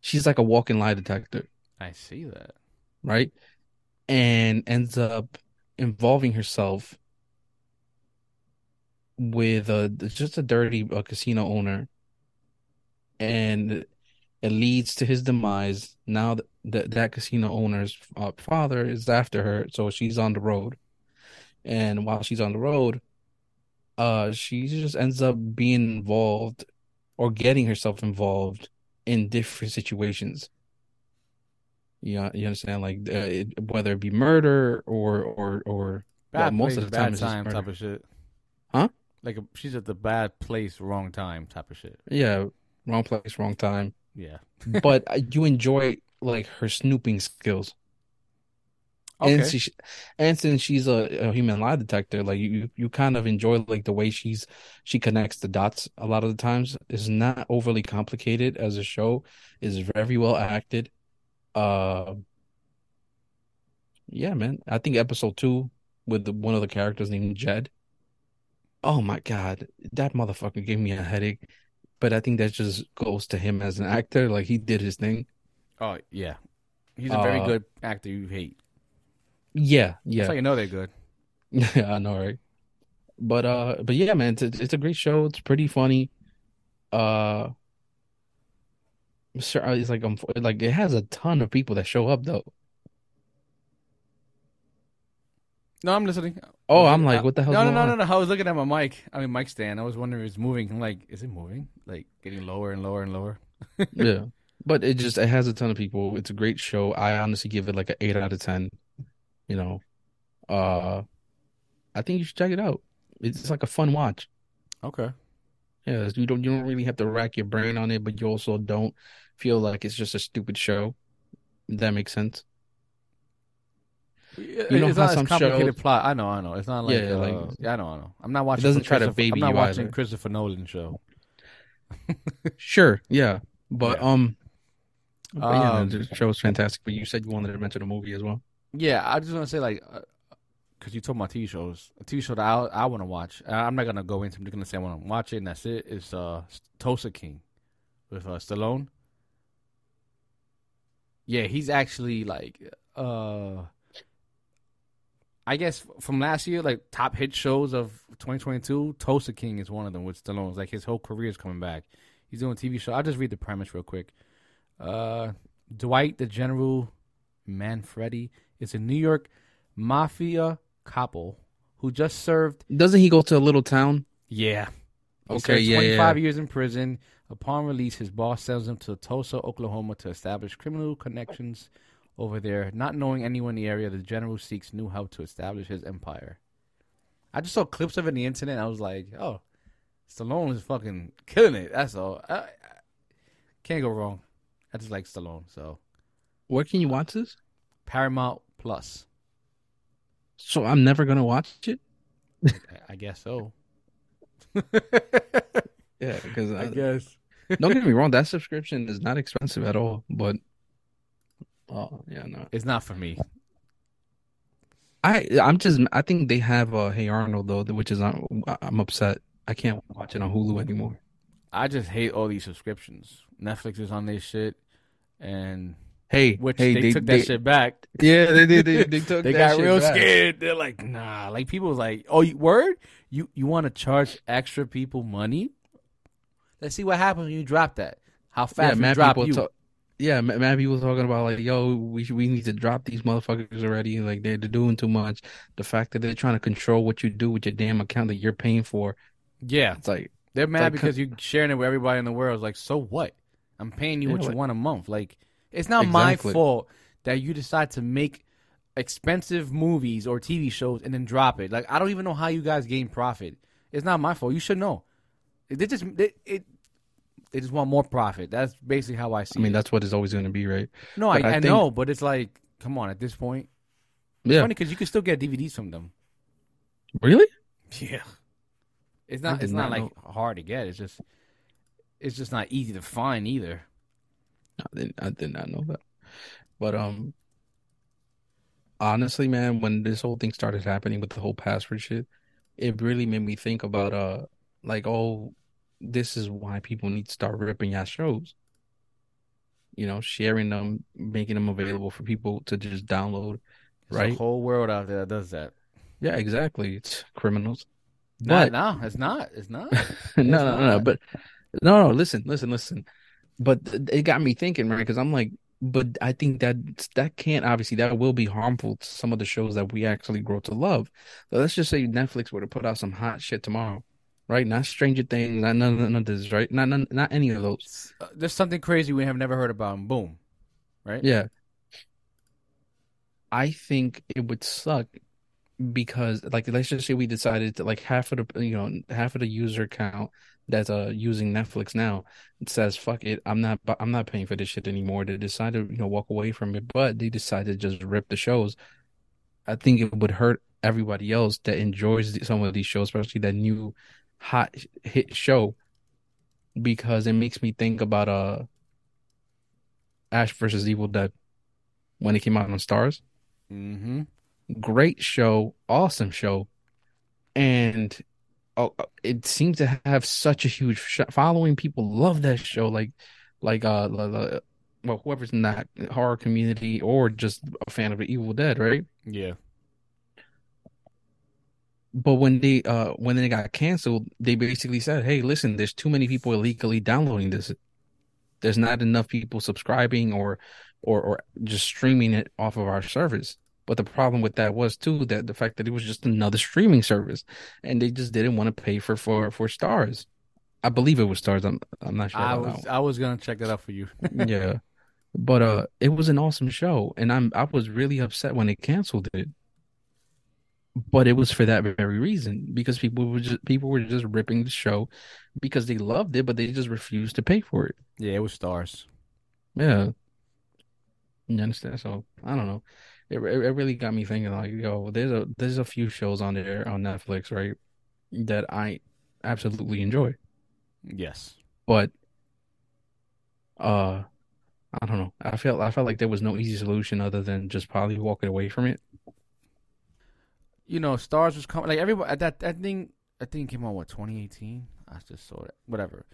she's like a walking lie detector.
I see that.
right? And ends up involving herself with a just a dirty uh, casino owner, and it leads to his demise. Now that that, that casino owner's uh, father is after her, so she's on the road, and while she's on the road, uh, she just ends up being involved or getting herself involved in different situations. You, you understand, like uh, it, whether it be murder or or or
Bad
well, most
place,
of the time
bad time type of shit.
Huh?
Like a, she's at the bad place, wrong time type of shit.
yeah, wrong place, wrong time.
Yeah.
But uh, you enjoy like her snooping skills, and she, and since she's a, a human lie detector, like you you kind of enjoy like the way she's she connects the dots. A lot of the times, it's not overly complicated as a show. is very well acted. Uh, yeah, man. I think episode two with the, one of the characters named Jed. Oh my God, that motherfucker gave me a headache. But I think that just goes to him as an actor. Like he did his thing.
Oh yeah. He's a very
Uh,
good actor. You hate.
Yeah,
That's
yeah,
how you know they're good.
yeah. I know, right? But uh, but yeah, man, it's it's a great show. It's pretty funny. Uh, sure, it's like um, like it has a ton of people that show up though.
No, I'm listening.
Oh, I'm like, what the hell?
No, no, no, no, no. I was looking at my mic. I mean, mic stand. I was wondering if it's moving. I'm like, is it moving? Like getting lower and lower and lower.
Yeah. But it just it has a ton of people. It's a great show. I honestly give it like an eight out of ten. You know. Uh I think you should check it out. It's like a fun watch.
Okay.
Yeah, you don't you don't really have to rack your brain on it, but you also don't feel like it's just a stupid show. That makes sense.
You
know
it's not
some
a complicated
shows-
plot. I know, I know. It's not like,
Yeah,
uh,
like-
yeah, I know, I know. I'm not watching.
doesn't try to
Christopher-
baby
I'm not watching
either.
Christopher Nolan show.
Sure, yeah. But
Yeah.
um but yeah,
Um,
the show was fantastic. But you said you wanted to mention a movie as well.
Yeah, I just want to say like, because you told my TV shows, a TV show that I I want to watch. Uh, I'm not gonna go into. I'm just gonna say I want to watch it, and that's it. It's uh Tulsa King with uh, Stallone. Yeah, he's actually like uh. I guess from last year, like top hit shows of 2022, Tulsa King is one of them with Stallone. It's like his whole career is coming back. He's doing a TV show. I'll just read the premise real quick. Uh, Dwight the General Manfredi is a New York mafia couple who just served
Doesn't he go to a little town?
yeah. He
Okay, yeah,
25
yeah.
years in prison. Upon release, his boss sends him to Tulsa, Oklahoma to establish criminal connections over there. Not knowing anyone in the area, the general seeks new help to establish his empire. I just saw clips of it on the internet. And I was like, oh, Stallone is fucking killing it. That's all. I, I can't go wrong. I just like Stallone. So
Where can you watch this?
Paramount Plus.
So I'm never gonna watch it.
I- I guess so.
Yeah, because
I guess.
Don't get me wrong, that subscription is not expensive at all. But oh yeah, no.
It's not for me.
I I'm just I think they have uh Hey Arnold though, which is I'm I'm upset. I can't watch it on Hulu anymore.
I just hate all these subscriptions. Netflix is on this shit, and
Hey,
which
hey,
they, took that shit back.
Yeah, they did. They, they took.
They
that
got
shit
real
back.
scared. They're like, nah. Like people was like, oh, you, word? You you want to charge extra people money? Let's see what happens when you drop that. How fast we
mad
drop
people.
you?
talk- yeah, ma- mad people talking about like, yo, we we need to drop these motherfuckers already. Like they're, they're doing too much. The fact that they're trying to control what you do with your damn account that you're paying for.
Yeah,
It's like,
they're mad
like-
because you're sharing it with everybody in the world. It's like, so what? I'm paying you
Yeah,
what you
like-
want a month. Like, it's not my fault that you decide to make expensive movies or TV shows and then drop it. Like, I don't even know how you guys gain profit. It's not my fault. You should know. They just they, it. They just want more profit. That's basically how I see. It.
I mean,
it.
that's what it's always going to be, right?
no, I,
I
I,
think-
know, but it's like, come on. At this point, it's
Yeah.
funny because you can still get DVDs from them.
Really?
Yeah. It's not it's not,
not
like hard to get. It's just it's just not easy to find either.
I didn't, I did not know that. But um, honestly, man, when this whole thing started happening with the whole password shit, it really made me think about uh, like, oh, this is why people need to start ripping our shows. You know, sharing them, making them available for people to just download.
There's
Right.
whole world out there that does that.
Yeah, exactly. It's criminals. But
no, it's not. It's not.
no, no, no, no. But no, no. Listen, listen, listen. But th- it got me thinking, right? Because I'm like, but I think that that can't obviously that will be harmful to some of the shows that we actually grow to love. So let's just say Netflix were to put out some hot shit tomorrow, right? Not Stranger Things, not none, none of this, right? Not none, not any of those.
Uh, There's something crazy we have never heard about and boom. Right?
Yeah. I think it would suck because like let's just say we decided to like half of the you know half of the user count that's uh using Netflix now it says fuck it I'm not I'm not paying for this shit anymore they decided to you know walk away from it but they decided to just rip the shows I think it would hurt everybody else that enjoys some of these shows especially that new hot hit show because it makes me think about uh Ash versus Evil Dead when it came out on Starz
Mm-hmm.
great show, awesome show, and oh, it seems to have such a huge sh- following. People love that show, like like uh, well, whoever's in that horror community or just a fan of the Evil Dead, right?
Yeah.
But when they uh when they got canceled, they basically said, "Hey, listen, there's too many people illegally downloading this. There's not enough people subscribing or or or just streaming it off of our service." But the problem with that was too that the fact that it was just another streaming service, and they just didn't want to pay for for for Starz. I believe it was Starz. I'm I'm not sure.
I was I was gonna check that out for you.
yeah, but uh, it was an awesome show, and I'm I was really upset when they canceled it. But it was for that very reason because people were just people were just ripping the show because they loved it, but they just refused to pay for it.
yeah, it was Starz.
Yeah, you understand? So I don't know. It it it really got me thinking like, yo, there's a there's a few shows on there on Netflix, right, that I absolutely enjoy,
Yes.
but uh, I don't know. I felt I felt like there was no easy solution other than just probably walking away from it.
You know, Starz was coming like everybody that that thing that thing came out what 2018. I just saw it. Whatever.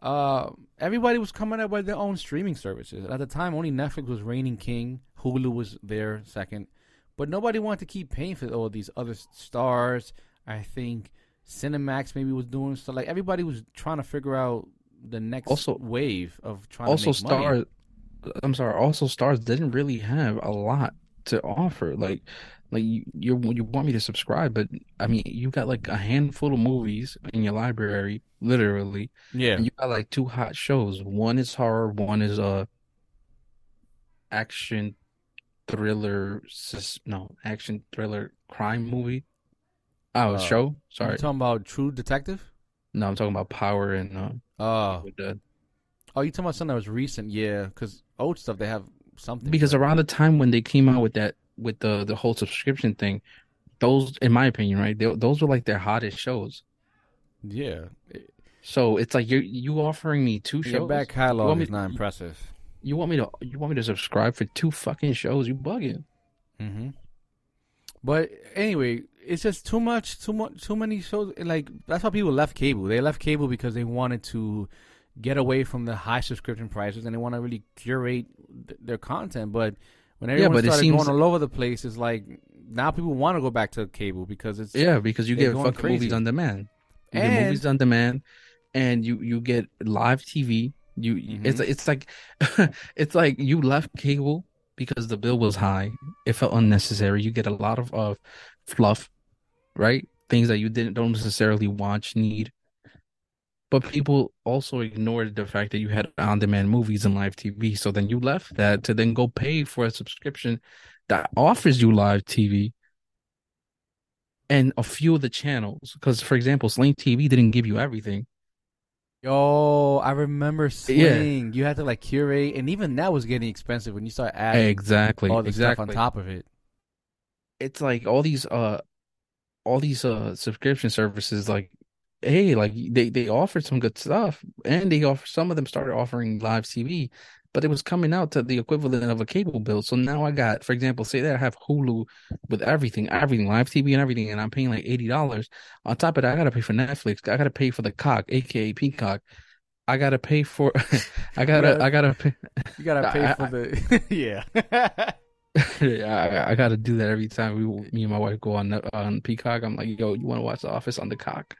Uh, everybody was coming up with their own streaming services. At the time, only Netflix was reigning king. Hulu was there second, but nobody wanted to keep paying for all these other stars. I think Cinemax maybe was doing stuff. Like everybody was trying to figure out the next
Also-
wave of trying
also
to
stars i'm sorry also Starz didn't really have a lot to offer like like you you you want me to subscribe but i mean you got like a handful of movies in your library literally
Yeah,
and you got like two hot shows. One is horror one is a action thriller sus- no action thriller crime movie. Oh
Uh,
show?
you
sorry.
talking about True Detective?
no i'm talking about power and uh
Oh, oh, you talking about something that was recent? Yeah, because old stuff they have something
because around the time when they came out with that with the the whole subscription thing those in my opinion right they, those were like their hottest shows
yeah,
so it's like you're you offering me two
your
shows
back
You
catalog
me-
is not impressive.
you want me to you want me to subscribe for two fucking shows you bugging
Mm-hmm. But anyway, it's just too much, too much, too many shows. Like that's how people left cable. They left cable because they wanted to get away from the high subscription prices and they want to really curate th- their content. But when everyone
but it
started
seems-
going all over the place, it's like now people want to go back to cable because it's
yeah because you get fucking
crazy.
movies on demand you get
And-
movies on demand and you you get live tv You
Mhm.
it's it's like it's like you left cable because the bill was high. It felt unnecessary. You get a lot of of fluff, right? Things that you didn't don't necessarily watch need. But people also ignored the fact that you had on-demand movies and live TV. So then you left that to then go pay for a subscription that offers you live TV and a few of the channels. Because for example, Sling TV didn't give you everything.
Yo, I remember
Yeah.
You had to like curate, and even that was getting expensive when you start adding
Exactly.
all the
exactly.
stuff on top of it.
it's like all these uh all these uh subscription services like hey like they they offered some good stuff and they offer some of them started offering live TV but it was coming out to the equivalent of a cable bill so now I got for example say that I have Hulu with everything everything live TV and everything and I'm paying like $80 on top of that I got to pay for Netflix I got to pay for the cock aka Peacock I got to pay for I got to
Right.
I got to pay
You gotta pay
I-
for the yeah.
yeah, I, I got to do that every time we, me and my wife go on uh, on Peacock. I'm like, yo, you want to watch The Office on the cock?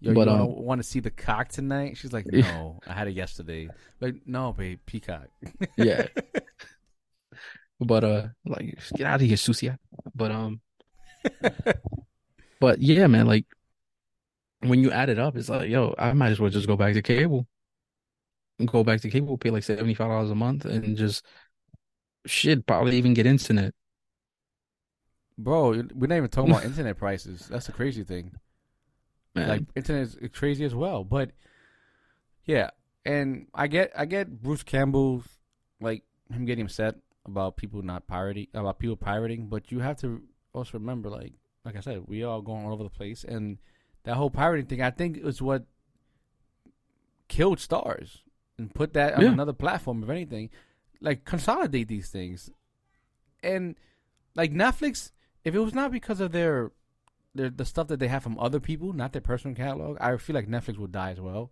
Yo,
But,
you
um,
want to see the cock tonight? She's like, no, I had it yesterday. Like, no, babe, peacock.
Yeah. But uh, like, get out of here, Susia. But um, but yeah, man, like when you add it up, it's like, yo, I might as well just go back to cable. Go back to cable, pay like seventy five dollars a month, and just shit, probably even get internet.
Bro, we're not even talking about internet prices. That's the crazy thing.
Man.
Like internet is crazy as well. But yeah, and I get I get Bruce Campbell's like him getting upset about people not pirating about people pirating, but you have to also remember like like I said, we all going all over the place and that whole pirating thing I think is what killed stars and put that on
Yeah.
another platform if anything. Like consolidate these things. And like Netflix, if it was not because of their their the stuff that they have from other people, not their personal catalog, I feel like Netflix would die as well.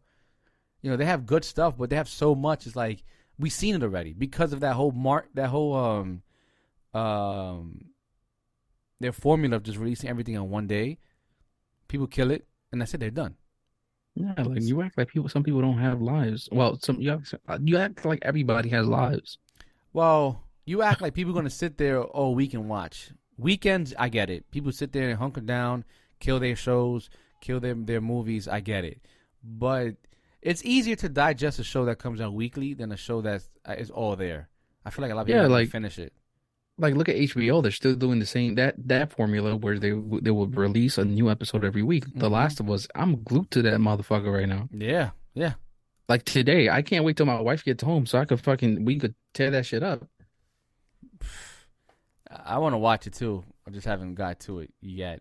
You know, they have good stuff, but they have so much. It's like we've seen it already because of that whole mark, that whole um, um, their formula of just releasing everything on one day. People kill it, and that's it. They're done.
Yeah, like you act like people. Some people don't have lives. Well, some you act, you act like everybody has lives.
Well, you act like people are going to sit there all week and watch. Weekends, I get it. People sit there and hunker down, kill their shows, kill their their movies. I get it, but it's easier to digest a show that comes out weekly than a show that's uh, is all there. I feel like a lot of people
Yeah, like-
finish it.
Like look at HBO. They're still doing the same that that formula where they they will release a new episode every week. The
Mhm.
Last of Us. I'm glued to that motherfucker right now.
Yeah, yeah.
Like today, I can't wait till my wife gets home so I could fucking we could tear that shit up.
I want to watch it too. I just haven't got to it yet.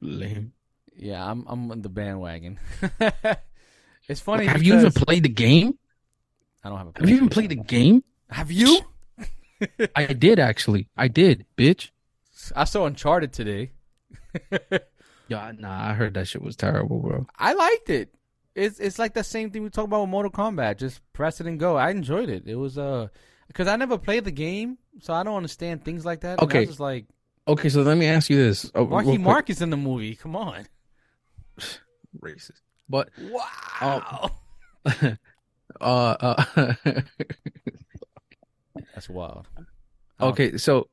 Lame.
Yeah, I'm I'm on the bandwagon. it's funny.
Have you even played the game?
I don't have a.
Have you even played the game?
Have you?
I did actually. I did, bitch.
I saw Uncharted today.
Yeah, nah, I heard that shit was terrible, bro.
I liked it. It's it's like the same thing we talk about with Mortal Kombat. Just press it and go. I enjoyed it. It was uh because I never played the game, so I don't understand things like that.
Okay.
just like
Okay, so let me ask you this. Oh,
Marky. Mark is in the movie. Come on.
racist. But
Wow.
uh uh
That's wild.
okay, so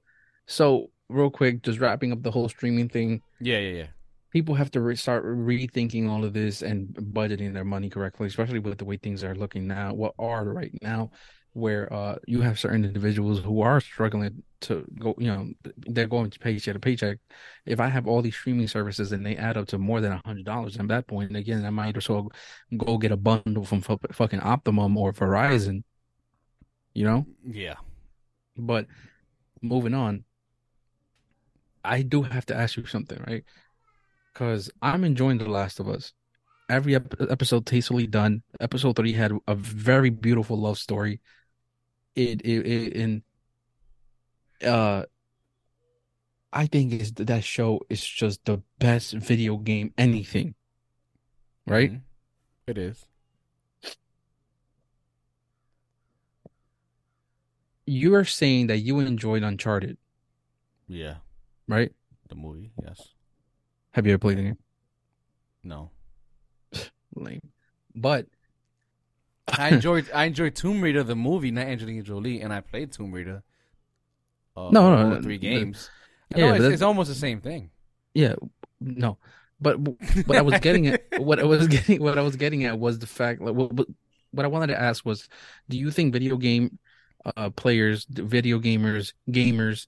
so real quick, just wrapping up the whole streaming thing.
Yeah, yeah, yeah.
People have to re- start rethinking all of this and budgeting their money correctly, especially with the way things are looking now. What are right now, where uh you have certain individuals who are struggling to go, you know, they're going to paycheck to paycheck. If I have all these streaming services and they add up to more than a hundred dollars, at that point, again, I might as well go get a bundle from fu- fucking Optimum or Verizon. You know.
Yeah.
But moving on, I do have to ask you something, right? Because I'm enjoying The Last of Us. Every ep- episode tastefully done. Episode three had a very beautiful love story. It, it, it in uh, I think is that show is just the best video game anything, right?
Mhm. It is.
You are saying that you enjoyed Uncharted,
Yeah.
right?
The movie. Yes.
Have you ever played the game?
No.
Lame. But
I enjoyed I enjoyed Tomb Raider the movie, not Angelina Jolie, and I played Tomb Raider. Uh,
No, no,
the three games.
yeah,
no, it's, it's almost the same thing.
Yeah, no, but what I was getting at, what I was getting, what I was getting at was the fact. Like, what, what what I wanted to ask was, do you think video game uh, players, video gamers, gamers,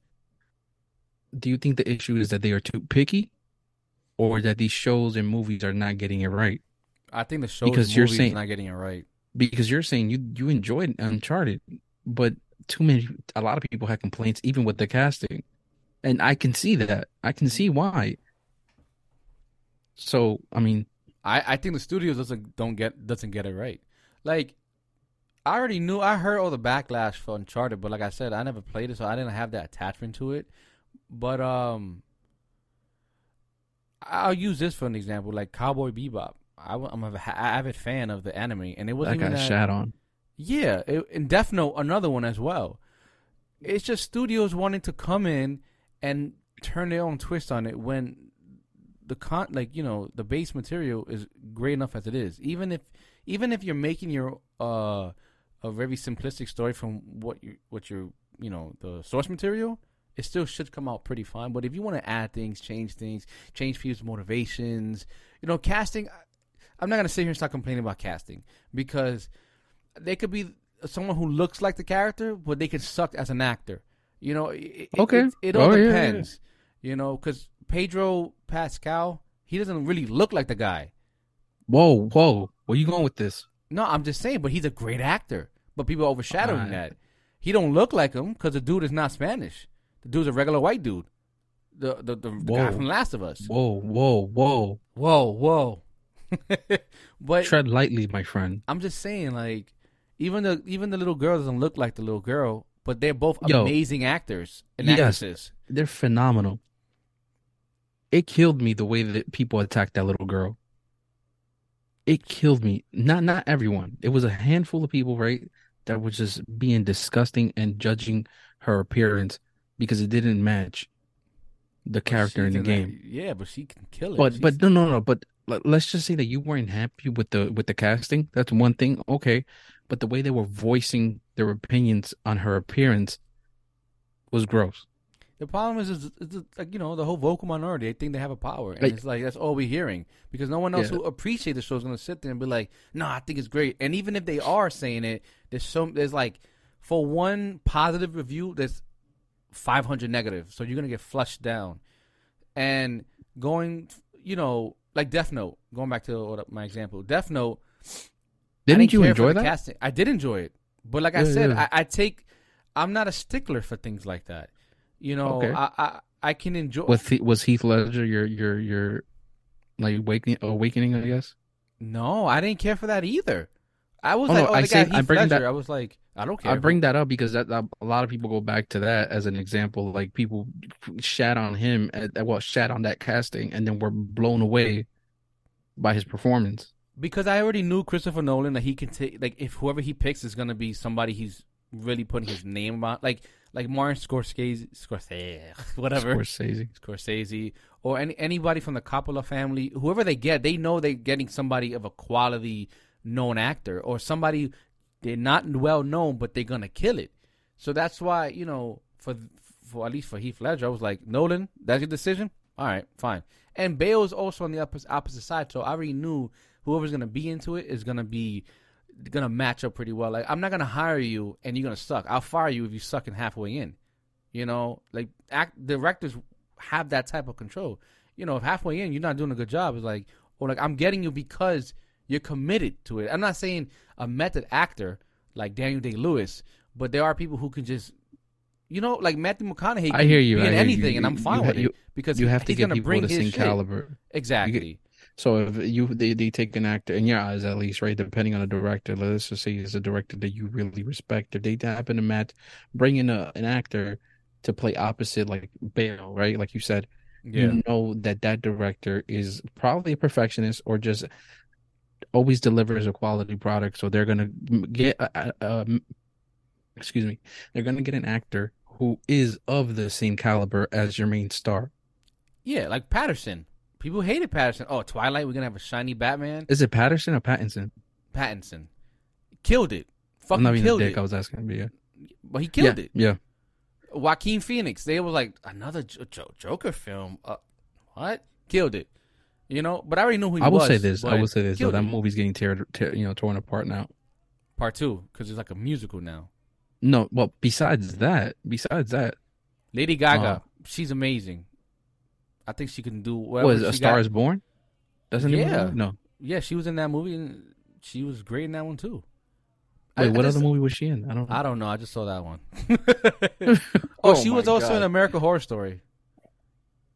do you think the issue is that they are too picky, or that these shows and movies are not getting it right?
I think the show
Because you're saying-
is not getting it right.
Because you're saying you you enjoyed Uncharted, but too many, a lot of people had complaints even with the casting, and I can see that. I can see why. So I mean.
I, I think the studios doesn't don't get doesn't get it right. Like I already knew I heard all the backlash for Uncharted, but like I said, I never played it, so I didn't have that attachment to it. But um, I'll use this for an example, like Cowboy Bebop. I, am a ha- avid fan of the anime, and it wasn't
that
that,
shat on.
Yeah, it, and Death Note, another one as well. It's just studios wanting to come in and turn their own twist on it when the con, like you know, the base material is great enough as it is. Even if, even if you're making your uh a very simplistic story from what you what your you know the source material, it still should come out pretty fine. But if you want to add things, change things, change people's motivations, you know, casting. I'm not gonna sit here and start complaining about casting because they could be someone who looks like the character, but they can suck as an actor. You know, it,
Okay.
it, it all
Oh, yeah, yeah,
depends. You know, because Pedro Pascal, he doesn't really look like the guy.
Whoa, whoa, where you going with this?
No, I'm just saying, but he's a great actor. But people are overshadowing
Alright.
that. He don't look like him because the dude is not Spanish. The dude's a regular white dude. The the the, the guy from Last of Us.
Whoa, whoa, whoa!
Whoa, whoa. but
Tread lightly, my friend.
I'm just saying, like, even the even the little girl doesn't look like the little girl, but they're both
Yo.
amazing actors and
Yes.
actresses.
They're phenomenal. It killed me the way that people attacked that little girl. It killed me. Not not everyone. It was a handful of people, right, that was just being disgusting and judging her appearance because it didn't match the character in the game.
Yeah, but she can kill it.
But
She's-
but no no no. But let's just say that you weren't happy with the with the casting. That's one thing. Okay, but the way they were voicing their opinions on her appearance was gross.
the problem is, is, is like you know the whole vocal minority. They think they have a power, and
Like-
it's like that's all we're hearing because no one else
Yeah.
who appreciates the show is going to sit there and be like, "No, I think it's great." And even if they are saying it, there's so there's like for one positive review, there's 500 negative, so you're gonna get flushed down. And going, you know, like Death Note. Going back to my example, Death Note. I
Didn't you enjoy
the
that?
Casting. I did enjoy it, but like I said,
yeah.
I, I take. I'm not a stickler for things like that. You know,
Okay.
I, I I can enjoy.
Was He- was Heath Ledger your your your like awakening awakening? I guess.
no, I didn't care for that either. I was
Oh,
like,
no,
oh,
I say- I bring that-
I was like, I don't care.
I bring that up because that, that- a lot of people go back to that as an example. Like people shat on him, at, well, shat on that casting, and then were blown away by his performance.
because I already knew Christopher Nolan that he can take like if whoever he picks is gonna be somebody he's really putting his name on, like like Martin Scorsese, Scorsese, whatever.
Scorsese.
Scorsese or any anybody from the Coppola family, whoever they get, they know they're getting somebody of a quality known actor or somebody they're not well known, but they're gonna kill it. So that's why you know for for at least for Heath Ledger, I was like Nolan, that's your decision. All right, fine. And Bale's also on the opposite, side, so I already knew whoever's gonna be into it is gonna be gonna match up pretty well. Like I'm not gonna hire you and you're gonna suck. I'll fire you if you suck in halfway in. You know, like act directors have that type of control. You know, if halfway in you're not doing a good job, it's like, or like I'm getting you because you're committed to it. I'm not saying a method actor like Daniel Day Lewis, but there are people who can just, you know, like Matthew McConaughey.
I hear you.
Be
I
in
hear you.
anything, and I'm fine
you
with
ha-
it because
You have to get people
bring
the
his
same caliber.
Exactly.
So if you they, they take an actor in your eyes at least, right? Depending on the director, let's just say it's a director that you really respect. If they happen to match, bring in a, an actor to play opposite, like Bale, right? Like you said,
Yeah.
you know that that director is probably a perfectionist or just always delivers a quality product. So they're gonna get, a, a, a- excuse me, they're gonna get an actor who is of the same caliber as your main star.
Yeah, like Patterson. People hated Patterson. Oh, Twilight, we're gonna have a shiny Batman.
Is it Patterson or Pattinson?
Pattinson. killed it.
I'm not
killed
dick.
it.
I was asking, but yeah,
But he killed
yeah,
it.
yeah.
Joaquin Phoenix. They were like another Joker film. Uh, what? Killed it. You know. But I already knew who he
I will
was.
say this. I will say this. Though that
it.
movie's getting teared, tear, you know, torn apart now.
Part two because it's like a musical now.
No, well, besides that, besides that,
Lady Gaga.
Oh.
She's amazing. I think she can do whatever
was A Star
got.
Is Born? Doesn't it?
Yeah.
No.
Yeah, she was in that movie and she was great in that one too.
Wait,
I- I
what
just-
other movie was she in? I don't. know.
I don't know. I just saw that one. oh,
Oh
she
my
was also in American Horror Story.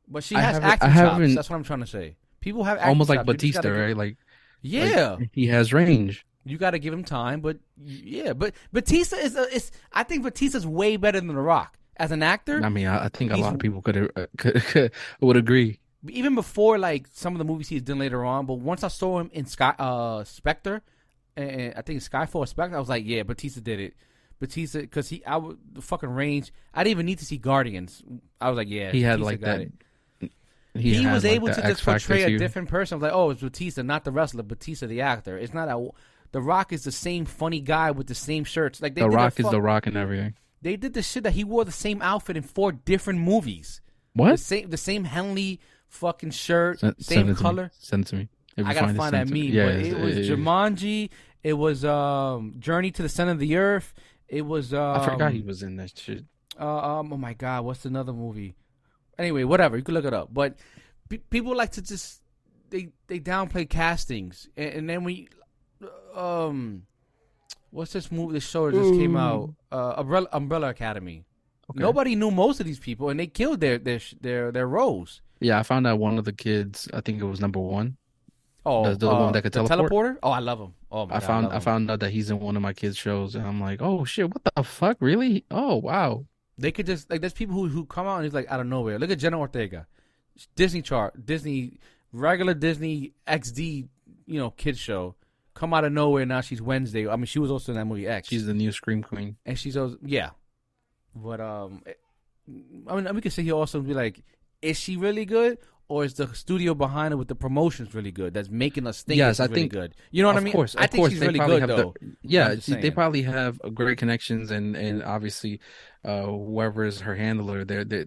But she has acting chops. That's what I'm trying to say. People have
Almost like. Batista,
gotta
right? Like,
Yeah,
like, he has range.
you got to give him time. But yeah, but Batista is. A, is I think Batista's way better than The Rock as an actor.
I mean, I, I think a lot of people could, uh, could, could would agree.
even before like some of the movies he's done later on. But once I saw him in Sky uh Spectre, and I think Skyfall Spectre, I was like, yeah, Batista did it. Batista, because he, I would the fucking range. I didn't even need to see Guardians. I was like, yeah,
He had like that.
it.
He,
He, was
like,
able to just
X
portray a different person. Like, oh, it's Batista, not the wrestler. Batista, the actor. It's not a. The Rock is the same funny guy with the same shirts. Like they
The Rock is
fuck-
the Rock and everything.
They did the shit that he wore the same outfit in four different movies. The
What?
same, the same Henley fucking shirt,
Send,
same
send
color.
Send it to me.
I gotta find that
send it to me.
meme,
Yeah,
but it was
it-
Jumanji. It was um, Journey to the Center of the Earth. It was. Um,
I forgot he was in that shit.
Uh, um, oh my God, what's another movie? Anyway, whatever you can look it up. But pe- people like to just they they downplay castings, and, and then we um, what's this movie? This show that just came out, uh, Umbrella, Umbrella Academy.
Okay.
Nobody knew most of these people, and they killed their their their their roles.
Yeah, I found out one of the kids. I think it was number one.
Oh,
The- the
uh,
one that could teleport?
teleporter. Oh, I love him. Oh my
I
God,
found
love
I found out that he's in one of my kids' shows, and I'm like, oh shit, what the fuck, really? Oh wow.
They could just like there's people who who come out and it's like out of nowhere. Look at Jenna Ortega, Disney chart, Disney regular Disney XD, you know, kids show. Come out of nowhere now she's Wednesday. I mean, she was also in that movie X.
She's the new Scream Queen.
and she's also yeah, but um, eh, I mean, we could say here also be like, is she really good? Or is the studio behind it with the promotions really good? That's making us think
Yes, I
really
think-
good. You know what
of
I mean?
course,
I
of
think
course,
she's
they
really
probably
good
have
though.
the- Yeah, she- they probably have great connections, and and obviously, uh, whoever is her handler, they're they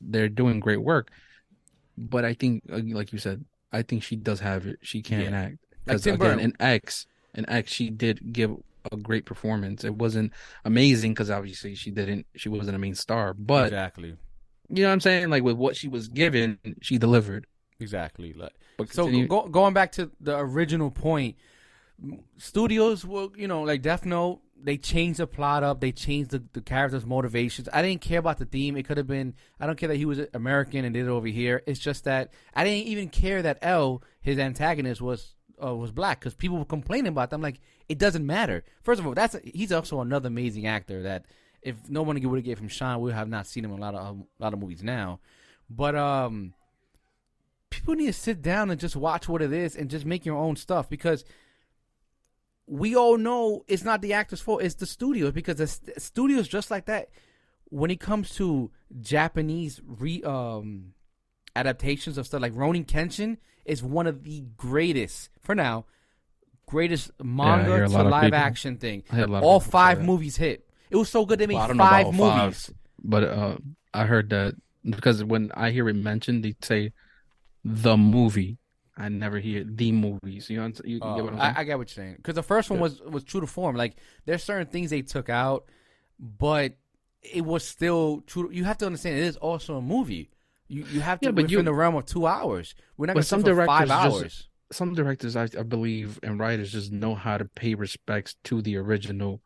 they're doing great work. But I think, uh, like you said, I think she does have it. She can
Yeah.
act because
Tim
again, in X, in X, she did give a great performance. It wasn't amazing because obviously she didn't, she wasn't a main star, but
exactly,
you know what I'm saying? Like with what she was given, she delivered.
exactly. Like,
But
So go, going back to the original point, studios will, you know, like Death Note, they changed the plot up, they changed the, the characters' motivations. I didn't care about the theme. It could have been, I don't care that he was American and did it over here. It's just that I didn't even care that L, his antagonist, was uh, was black because people were complaining about them. Like it doesn't matter. First of all, that's he's also another amazing actor that if no one would have gave him shine, we would have not seen him in a lot of a lot of movies now. But um, people need to sit down and just watch what it is and just make your own stuff because we all know it's not the actor's fault it's the studio because the st- studios just like that when it comes to japanese re um adaptations of stuff like rurouni kenshin is one of the greatest for now greatest manga
a
to live
people-
action thing.
I had a lot of
all five movies hit it was so good they made
Well, I don't know
five
about all five.
movies
But uh, I heard that because when I hear it mentioned, they say the movie. I never hear the movies. You know, I'm- you, you
Oh,
get what I'm saying?
I, I get what you're saying because the first one was was true to form. Like there's certain things they took out, but it was still true. You have to understand it is also a movie. You you have to
Yeah, but
within
you-
the realm of two hours. We're not going to
some
sit for five
directors just- Some directors, I, I believe, and writers just know how to pay respects to the original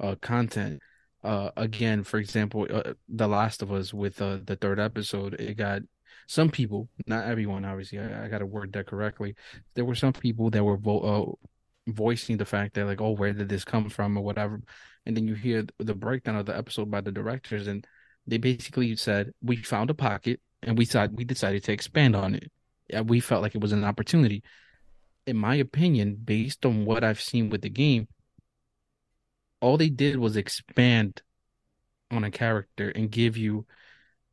uh, content. Uh, again, for example, uh, The Last of Us with uh, the third episode, it got some people, not everyone, obviously. I, I got to word that correctly. There were some people that were vo- uh, voicing the fact that, like, oh, where did this come from, or whatever. And then you hear the breakdown of the episode by the directors, and they basically said, "We found a pocket, and we thought we decided to expand on it. We felt like it was an opportunity." In my opinion, based on what I've seen with the game, all they did was expand on a character and give you,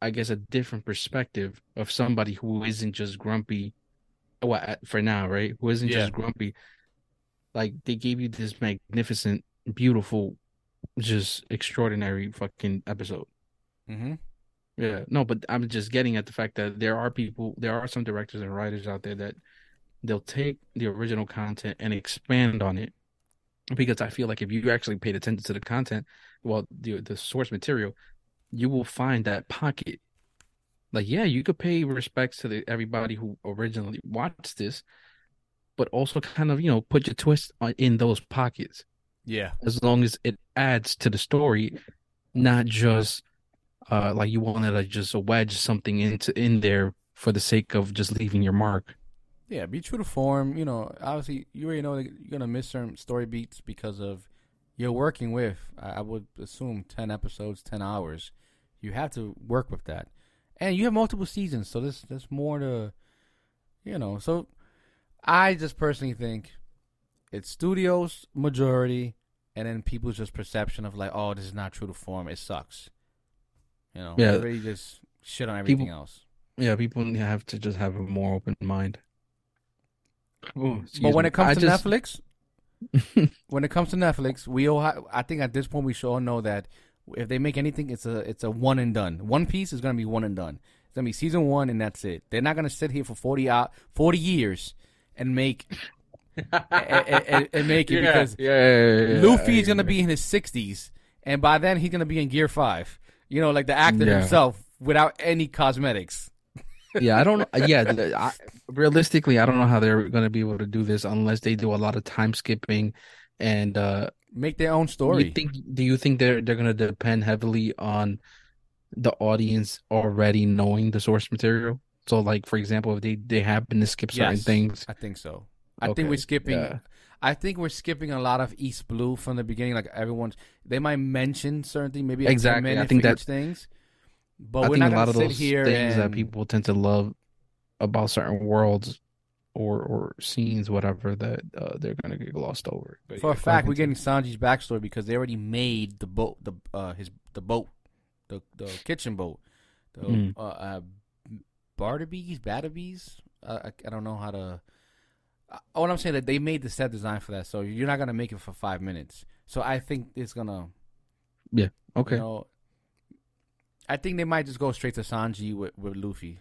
I guess, a different perspective of somebody who isn't just grumpy. Well, for now, right? Who isn't
Yeah.
just grumpy. Like they gave you this magnificent beautiful, just extraordinary fucking episode.
Mm-hmm.
Yeah, no, but I'm just getting at the fact that there are people, there are some directors and writers out there that they'll take the original content and expand on it. Because I feel like if you actually paid attention to the content, well, the the source material, you will find that pocket. Like, yeah, you could pay respects to the, everybody who originally watched this, but also kind of you know put your twist on, in those pockets
Yeah.
as long as it adds to the story, not just uh like you wanted to just wedge something into in there for the sake of just leaving your mark.
Yeah, be true to form. You know, obviously, you already know that you're gonna miss certain story beats because of you're working with. I would assume ten episodes, ten hours. You have to work with that, and you have multiple seasons, so there's there's more to, you know. So, I just personally think it's studios majority, and then people's just perception of like, oh, this is not true to form. It sucks. You know,
Yeah.
Everybody just shit on everything
People-
else.
Yeah, people have to just have a more open mind. Oh,
But when
me.
it comes
I
to
just-
Netflix, when it comes to Netflix, we all ha- I think at this point we should all know that if they make anything, it's a it's a one and done. One Piece is gonna be one and done. It's gonna be season one and that's it. They're not gonna sit here for forty out forty years and make and, and- and make it
yeah,
because
yeah, yeah, yeah, yeah,
Luffy
I
is gonna
agree.
be in his sixties, and by then he's gonna be in Gear Five. You know, like the actor
Yeah.
himself without any cosmetics.
Yeah, I don't. Yeah, I, realistically, I don't know how they're going to be able to do this unless they do a lot of time skipping. And uh,
Make their own story.
you think? Do you think they're they're going to depend heavily on the audience already knowing the source material? So, like for example, if they they happen to skip certain
Yes.
things,
I think so. I
Okay,
think we're skipping.
yeah.
I think we're skipping a lot of East Blue from the beginning. Like everyone's, they might mention certain things, maybe
Exactly. I think that-
things. But
I
we're
think
not
a lot of
gonna sit
those
here
things that people tend to love about certain worlds or or scenes, whatever, that uh, they're going to get glossed over. But
For
yeah,
a fact, we're getting Sanji's backstory because they already made the boat, the uh, his the boat, the the kitchen boat, the
Mm.
uh, uh, Barnaby's, Batterby's. Uh, I, I don't know how to. Uh, what I'm saying that they made the set design for that, so you're not gonna make it for five minutes. So I think it's gonna. Yeah.
Okay.
You know, I think they might just go straight to Sanji with, with Luffy.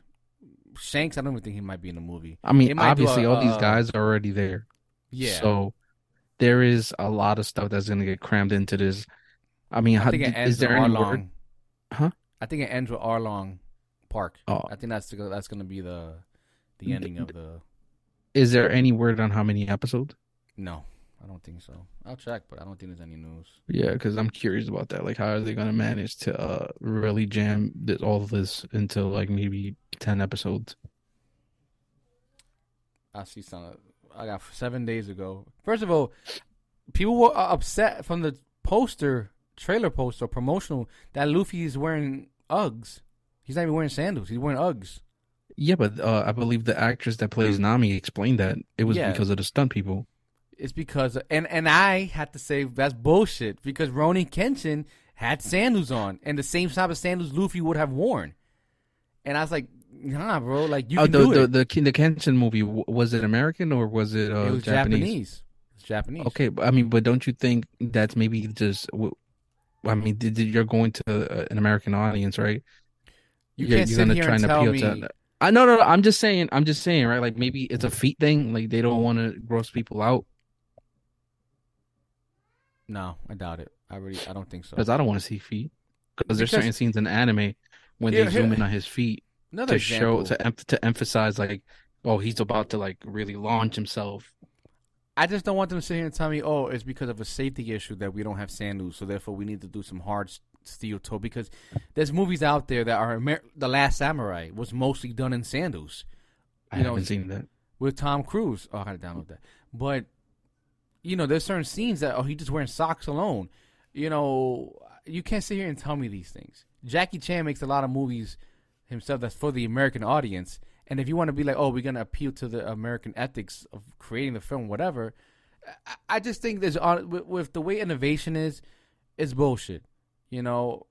Shanks, I don't even think he might be in the movie.
I mean,
They might do
obviously,
a-
all these
uh,
guys are already there.
Yeah.
So there is a lot of stuff that's going to get crammed into this. I mean,
I
how,
think it ends
is there
with
any
Arlong.
word? Huh?
I think it ends with Arlong Park.
Oh.
I think that's the, that's going to be the the ending of the.
Is there any word on how many episodes?
No, I don't think so. I'll check, but I don't think there's any news.
Yeah, because I'm curious about that. Like, how are they going to manage to uh, really jam this, all of this into like maybe ten episodes?
I see some. I got seven days ago. First of all, people were uh, upset from the poster, trailer poster, promotional that Luffy is wearing Uggs. He's not even wearing sandals. He's wearing Uggs.
Yeah, but uh, I believe the actress that plays Nami explained that it was
Yeah.
because of the stunt people.
It's because and and I had to say that's bullshit because Rurouni Kenshin had sandals on and the same type of sandals Luffy would have worn, and I was like, nah, bro, like you
oh,
can
the
do
the
it.
the the Kenshin movie was it American or was it uh,
it was
Japanese?
Japanese. It's Japanese.
Okay, but I mean, but don't you think that's maybe just? I mean, you're going to uh, an American audience, right?
you
You're-
can't
you're
sit
gonna
here
try
and
and
tell
appeal
me.
to- I no, no, no. I'm just saying. I'm just saying, right? Like maybe it's a feet thing. Like they don't want to gross people out
No, I doubt it. I really, I don't think so.
because I don't want to see feet. Because there's certain scenes in anime when
Here-
they
here-
zoom in on his feet
Another
to show to em- to emphasize like, oh, he's about to like really launch himself.
I just don't want them to sit here and tell me, oh, it's because of a safety issue that we don't have sandals, so therefore we need to do some hard steel toe. Because there's movies out there that are Amer- the Last Samurai was mostly done in sandals
I
You know,
haven't seen that.
with Tom Cruise. Oh, I gotta download that. But you know, there's certain scenes that oh, he's just wearing socks alone. You know, you can't sit here and tell me these things. Jackie Chan makes a lot of movies himself that's for the American audience. And if you want to be like, oh, we're gonna appeal to the American ethics of creating the film, whatever, I, I just think there's on with, with the way innovation is, it's bullshit. You know,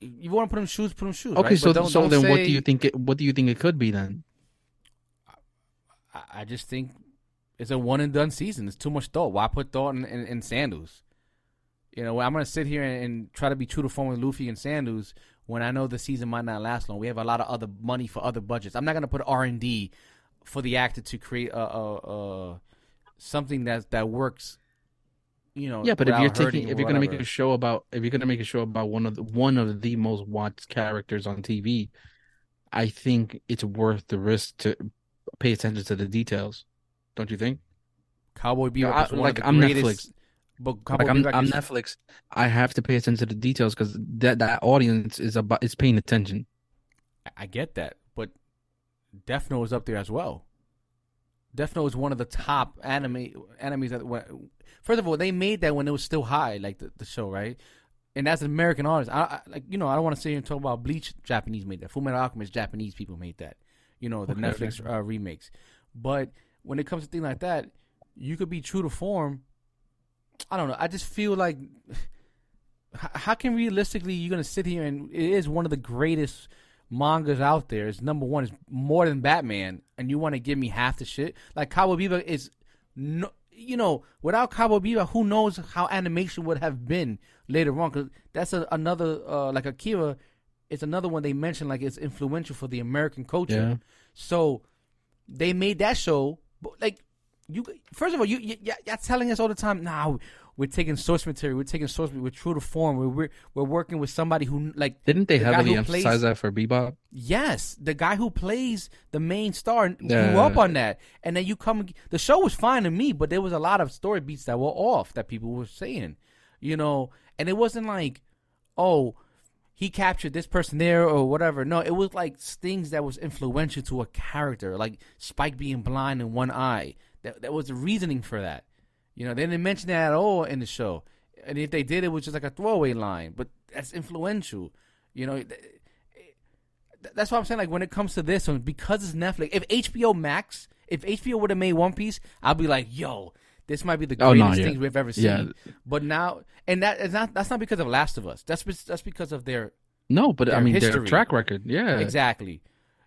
you want to put him shoes, put him shoes.
Okay,
right?
so
don't-
so
don't
then what do you think? It, what do you think it could be then?
I, I just think it's a one and done season. It's too much thought. Why put thought in, in, in sandals? You know, I'm gonna sit here and, and try to be true to form with Luffy and Sandus when I know the season might not last long. We have a lot of other money for other budgets. I'm not gonna put R and D for the actor to create a, a, a something that that works. You know,
Yeah, but if you're taking, if you're gonna make a show about, if you're gonna make a show about one of the one of the most watched characters on TV, I think it's worth the risk to pay attention to the details. Don't you think?
Cowboy Bebop
I- like, I'm
greatest. But Cowboy
Like I'm,
Bebop
I'm Netflix. I have to pay attention to the details because that that audience is about is paying attention.
I get that, but Death Note is up there as well. Death Note is one of the top anime enemies that went. First of all, they made that when it was still high, like the, the show, right? And as an American artist, I, I like you know I don't want to sit here and talk about Bleach. Japanese made that. Fullmetal Alchemist, Japanese people made that. You know the
Okay,
Netflix
okay.
Uh, remakes. But when it comes to things like that, you could be true to form. I don't know. I just feel like how can realistically you're gonna sit here and it is one of the greatest mangas out there. It's number one. It's more than Batman, and you want to give me half the shit. Like Cowboy Bebop is no. You know, without Cowboy Bebop, who knows how animation would have been later on? Because that's a, another uh, like Akira. It's another one they mentioned like it's influential for the American culture.
Yeah.
So they made that show, but like you, first of all, you, you you're telling us all the time. Now we're taking source material. We're taking source. Material, we're true to form. We're we're, we're working with somebody who like
Didn't they
have The
heavily emphasize
plays-
that for Bebop?
yes, the guy who plays the main star grew
Yeah.
up on that, and then you come. The show was fine to me, but there was a lot of story beats that were off that people were saying, you know, and it wasn't like, oh. He captured this person there or whatever. No, it was like things that was influential to a character, like Spike being blind in one eye. That that was the reasoning for that. You know, they didn't mention that at all in the show. And if they did, it was just like a throwaway line. But that's influential. You know, th- th- that's what I'm saying. Like when it comes to this one, because it's Netflix. If HBO Max, if HBO would have made One Piece, I'd be like, yo, this might be the
Oh,
greatest
no, yeah.
things we've ever seen.
Yeah.
But now, and that is not that's not because of Last of Us. That's that's because of their
No, but I
Their
mean their
history.
track record. Yeah.
Exactly.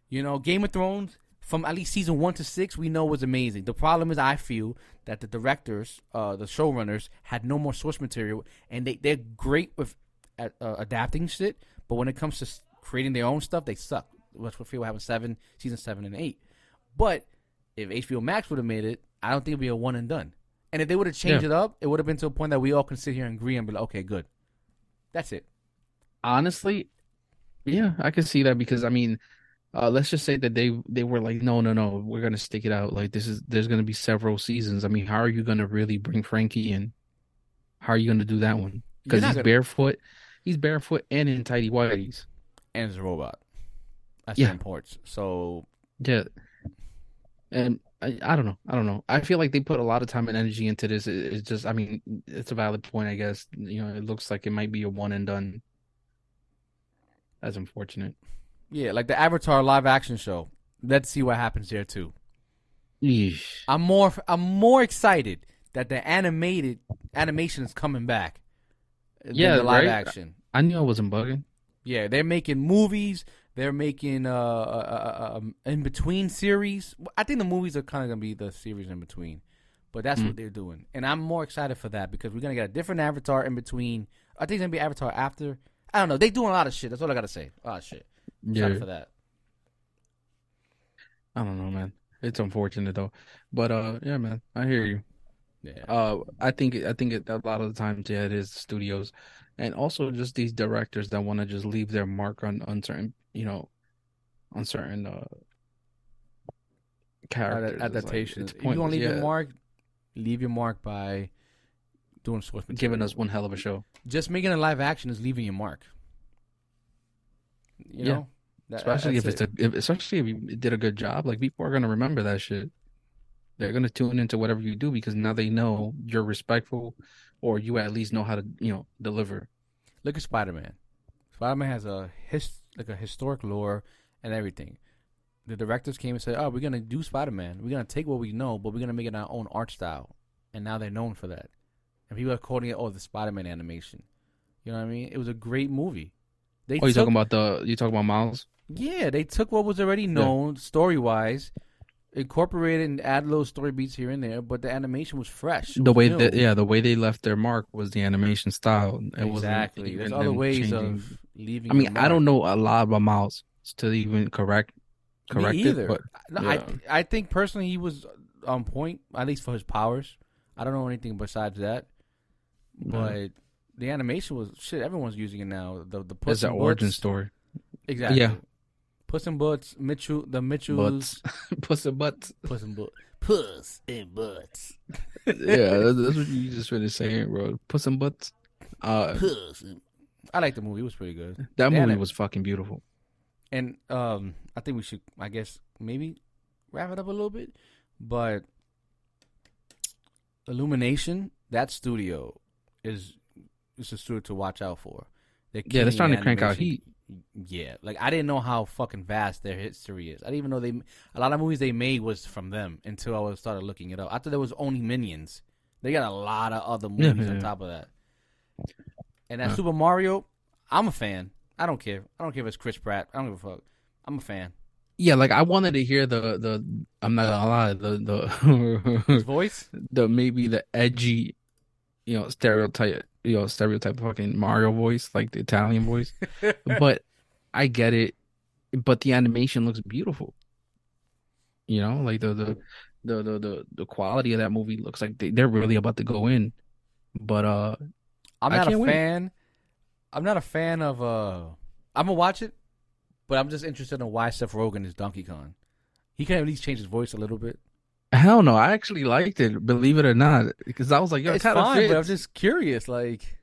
You know, Game of Thrones from at least season one to six, we know was amazing. The problem is, I feel that the directors, uh, the showrunners, had no more source material, and they they're great with uh, adapting shit, but when it comes to creating their own stuff, they suck. That's what feel having seven season seven and eight. But if HBO Max would have made it, I don't think it'd be a one and done. And if they would have changed
Yeah.
it up, it would have been to a point that we all can sit here and agree and be like, okay, good. That's it.
Honestly, yeah, I can see that because I mean, uh, let's just say that they they were like, no, no, no, we're gonna stick it out. Like this is there's gonna be several seasons. I mean, how are you gonna really bring Frankie in? How are you gonna do that one? Because he's
gonna-
barefoot, he's barefoot and in tidy whities.
and it's a robot. That's
Yeah.
the imports. So
Yeah, and I, I don't know, I don't know. I feel like they put a lot of time and energy into this. It, it's just, I mean, it's a valid point, I guess. You know, it looks like it might be a one and done. That's unfortunate.
yeah, like the Avatar live action show. Let's see what happens there too. I'm more I'm more excited that the animated animation is coming back. than
Yeah,
the live
right?
action.
I knew I wasn't bugging.
Yeah, they're making movies. They're making uh, uh, uh, um, in between series. I think the movies are kind of gonna be the series in between, but that's
Mm.
what they're doing, and I'm more excited for that because we're gonna get a different Avatar in between. I think it's gonna be Avatar after. I don't know. They doing a lot of shit. That's all I gotta say. A lot of shit.
Yeah,
Excited for that.
I don't know, man. It's unfortunate though, but uh, yeah, man, I hear you.
Yeah.
Uh, I think I think it, a lot of the times, yeah, it is studios, and also just these directors that want to just leave their mark on on certain, you know, on certain uh characters. It's like-
adaptations. if you want to leave your mark, leave your mark by doing source material.
giving us one hell of a show.
just making a live action is leaving your mark. You
Yeah.
know, That-
Especially if it's a, if, especially if you did a good job, like people are gonna remember that shit. They're gonna tune into whatever you do because now they know you're respectful, or you at least know how to, you know, deliver.
Look at Spider Man. Spider Man has a his like a historic lore and everything. The directors came and said, "Oh, we're gonna do Spider Man. We're gonna take what we know, but we're gonna make it our own art style." And now they're known for that. And people are calling it, "Oh, the Spider Man animation." You know what I mean? It was a great movie. They
Oh, you
took-
talking about the? You talking about Miles?
Yeah, they took what was already known story wise. Incorporate it and add little story beats here and there, but the animation was fresh.
The
was
way
new.
that yeah, the way they left their mark was the animation style. It
exactly. There's other ways
changing.
of leaving.
I mean, I don't know a lot about Miles to even correct
Me
correct
either.
it, but
No,
yeah.
I I think personally he was on point, at least for his powers. I don't know anything besides that, but the animation was shit. Everyone's using it now. The the Puss
it's an origin story.
Exactly.
Yeah.
Puss in Boots, Mitchell, the Mitchells,
Butts, puss and butts.
Puss in Boots, Puss in Boots,
yeah, that's, that's what you just finished saying, bro. Puss and butts. Uh,
Puss. in- I like the movie. It was pretty good.
that movie was fucking beautiful.
And um, I think we should, I guess, maybe wrap it up a little bit. But Illumination, that studio is is a studio to watch out for. They're
Yeah, they're
the
to crank out
animation. Yeah, like I didn't know how fucking vast their history is. I didn't even know they a lot of movies they made was from them until I was started looking it up. I thought there was only Minions. They got a lot of other movies
yeah,
on
yeah.
top of that. And that
Yeah.
Super Mario, I'm a fan. I don't care. I don't care if it's Chris Pratt. I don't give a fuck. I'm a fan.
Yeah, like I wanted to hear the the. I'm not gonna lie, the the
voice,
the maybe the edgy, you know, stereotype, you know, stereotype fucking Mario voice, like the Italian voice. but I get it. But the animation looks beautiful. You know, like the the the the the, the quality of that movie looks like they, they're really about to go in. But uh
I'm not a fan. I'm not a fan of. uh I'm gonna watch it, but I'm just interested in why Seth Rogen is Donkey Kong. He can at least change his voice a little bit.
Hell no, I actually liked it, believe it or not. Because I was like, yo,
it's
kind
fine, but I'm just curious. Like,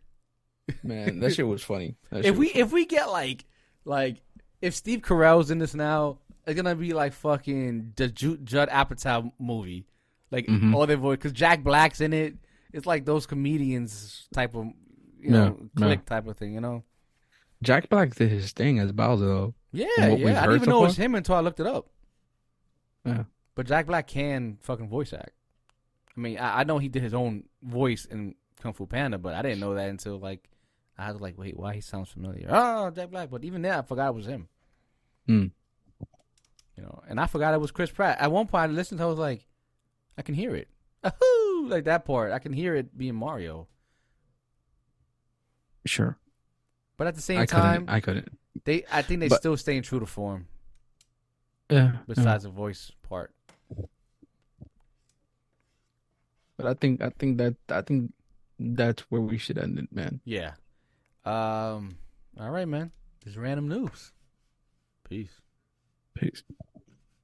Man, that shit was funny. That
if we
was
if we get like like if Steve Carell's in this now, it's gonna be like fucking the Ju- Judd Apatow movie, like
Mhm.
all their voice because Jack Black's in it. It's like those comedians type of you know
Yeah,
click type of thing, you know.
Jack Black did his thing as Bowser though.
Yeah,
From what we've
yeah. I didn't even
so
know it was him until I looked it up.
Yeah.
But Jack Black can fucking voice act. I mean, I, I know he did his own voice in Kung Fu Panda, but I didn't know that until like I was like, wait, why he sounds familiar? Oh, Jack Black. But even then, I forgot it was him.
Hmm.
You know, and I forgot it was Chris Pratt. At one point, I listened. To I was like, I can hear it. Ahoo! Like that part, I can hear it being Mario.
Sure.
But at the same
I
time,
couldn't I couldn't.
they I think they
But-
still staying true to form.
Yeah. yeah.
Besides the voice part.
But I think I think that I think that's where we should end it, man.
Yeah. Um. All right, man. This is random news. Peace.
Peace.